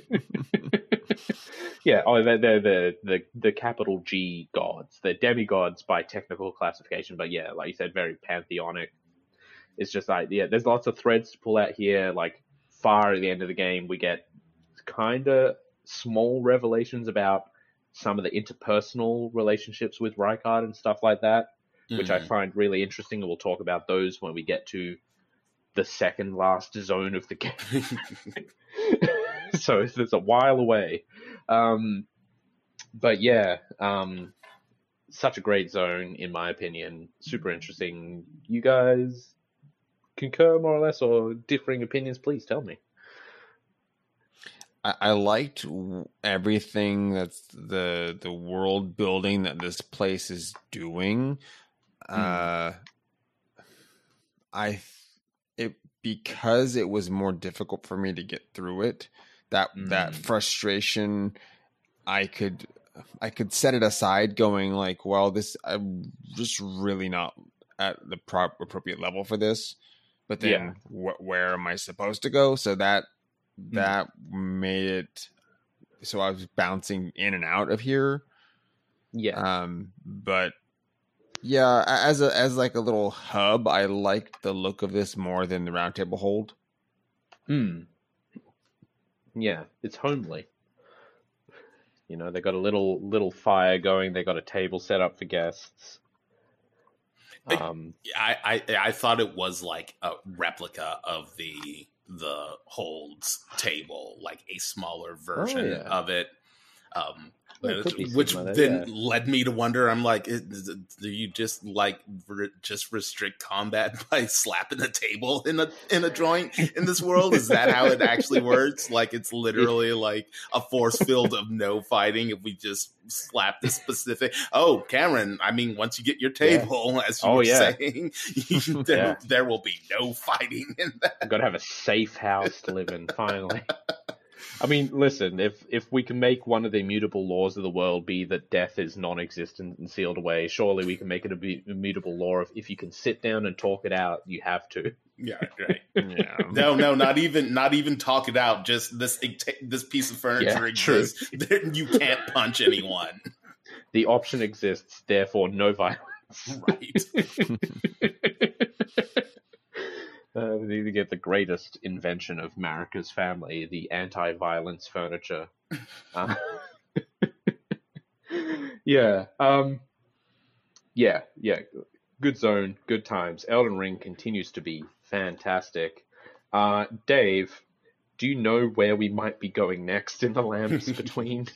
yeah, oh, they're, they're the, the the capital G gods. They're demigods by technical classification, but yeah, like you said, very pantheonic. It's just like yeah, there's lots of threads to pull out here. Like far at the end of the game, we get kind of small revelations about some of the interpersonal relationships with Rykard and stuff like that, which I Mhm. find really interesting. And we'll talk about those when we get to the second last zone of the game. [LAUGHS] [LAUGHS] so it's a while away. Um, but yeah, um, such a great zone in my opinion. Super interesting. You guys concur more or less, or differing opinions? Please tell me. I, I liked everything that's the the world building that this place is doing. Uh, I because it was more difficult for me to get through it, that that Mm. frustration, I could I could set it aside, going like, well, this I'm just really not at the prop appropriate level for this. But then, Yeah. wh- where am I supposed to go? So that Mm. that made it so I was bouncing in and out of here. Yeah. Um, but yeah, as a as like a little hub, I like the look of this more than the roundtable hold. Hmm. Yeah, it's homely. You know, they got a little little fire going. They got a table set up for guests. Um, I, I I thought it was like a replica of the the holds table, like a smaller version Oh, yeah. of it. Um, Well, it could be which then that, led me to wonder. I'm like, do you just like re- just restrict combat [LAUGHS] by slapping a table in a in a joint in this world? Is that how it actually works? Like it's literally like a force field of no fighting if we just slap this specific. Oh, Cameron, I mean, once you get your Yeah. table, [LAUGHS] as you Oh, were yeah. saying, [LAUGHS] there, Yeah. there will be no fighting in that. Got to have a safe house to live in. Finally. I mean, listen. If if we can make one of the immutable laws of the world be that death is non-existent and sealed away, surely we can make it a immutable law of if you can sit down and talk it out, you have to. Yeah, [LAUGHS] right. Yeah. No, no, not even, not even talk it out. Just this, this piece of furniture Yeah, exists. There- You can't punch anyone, The option exists, therefore no violence. right? [LAUGHS] Uh, we need to get the greatest invention of Marika's family, the anti-violence furniture. Uh, [LAUGHS] yeah, um, yeah, yeah. Good zone, good times. Elden Ring continues to be fantastic. Uh, Dave, do you know where we might be going next in the Lands [LAUGHS] between?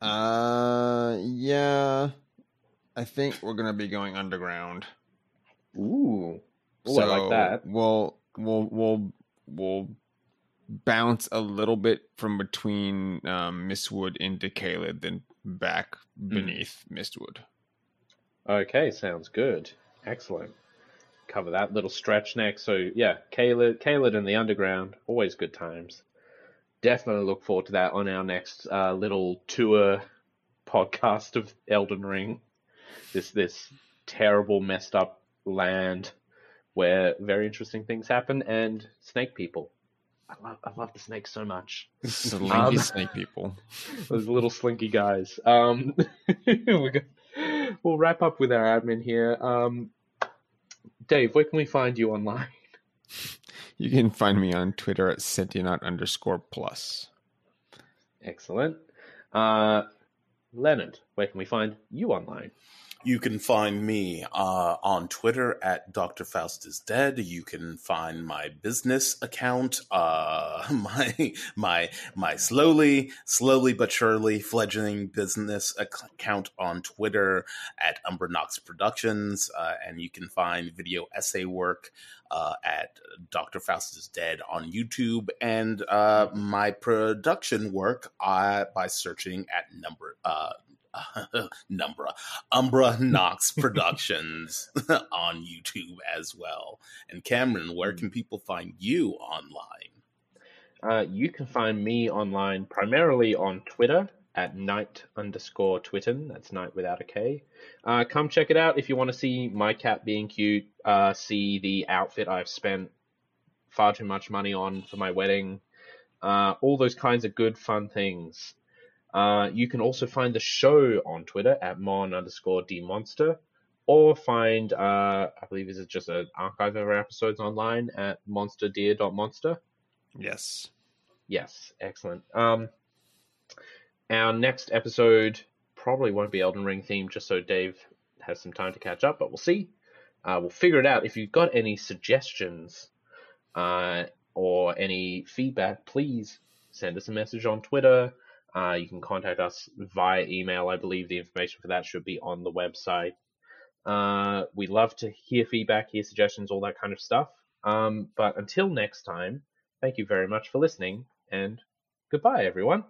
Uh, yeah. I think we're gonna be going underground. Ooh, Ooh, I like that. We'll we'll we'll we'll bounce a little bit from between um, Mistwood into Caelid, then back Hmm. beneath Mistwood. Okay, sounds good. Excellent. Cover that little stretch next. So yeah, Caelid, Caelid in the underground, always good times. Definitely look forward to that on our next uh, little tour podcast of Elden Ring. This this terrible, messed up land where very interesting things happen and snake people. I love I love the snakes so much. Slinky Um, snake people. [LAUGHS] Those little slinky guys. Um, [LAUGHS] we're go- we'll wrap up with our admin here. Um, Dave, where can we find you online? You can find me on Twitter at Sentient underscore plus. Excellent. Uh, Leonard, where can we find you online? You can find me uh, on Twitter at Dr. Faust is dead. You can find my business account, uh, [LAUGHS] my my my slowly, slowly but surely fledgling business account on Twitter at Umber Umbranox Productions, uh, and you can find video essay work uh, at Dr. Faust is dead on YouTube, and uh, my production work uh, by searching at number. Uh, [LAUGHS] Numbra, Umbra Knox [LAUGHS] Productions [LAUGHS] on YouTube as well. And Cameron, where can people find you online? Uh, you can find me online primarily on Twitter at night underscore twitten. That's night without a K. Uh, come check it out if you want to see my cat being cute. Uh, see the outfit I've spent far too much money on for my wedding. Uh, all those kinds of good, fun things. Uh, you can also find the show on Twitter at mon underscore dmonster, or find, uh, I believe this is just an archive of our episodes online at monsterdeer.monster. Yes. Yes, excellent. Um, our next episode probably won't be Elden Ring themed, just so Dave has some time to catch up, but we'll see. Uh, we'll figure it out. If you've got any suggestions uh, or any feedback, please send us a message on Twitter. Uh, you can contact us via email. I believe the information for that should be on the website. Uh, we love to hear feedback, hear suggestions, all that kind of stuff. Um, but until next time, thank you very much for listening, and goodbye, everyone.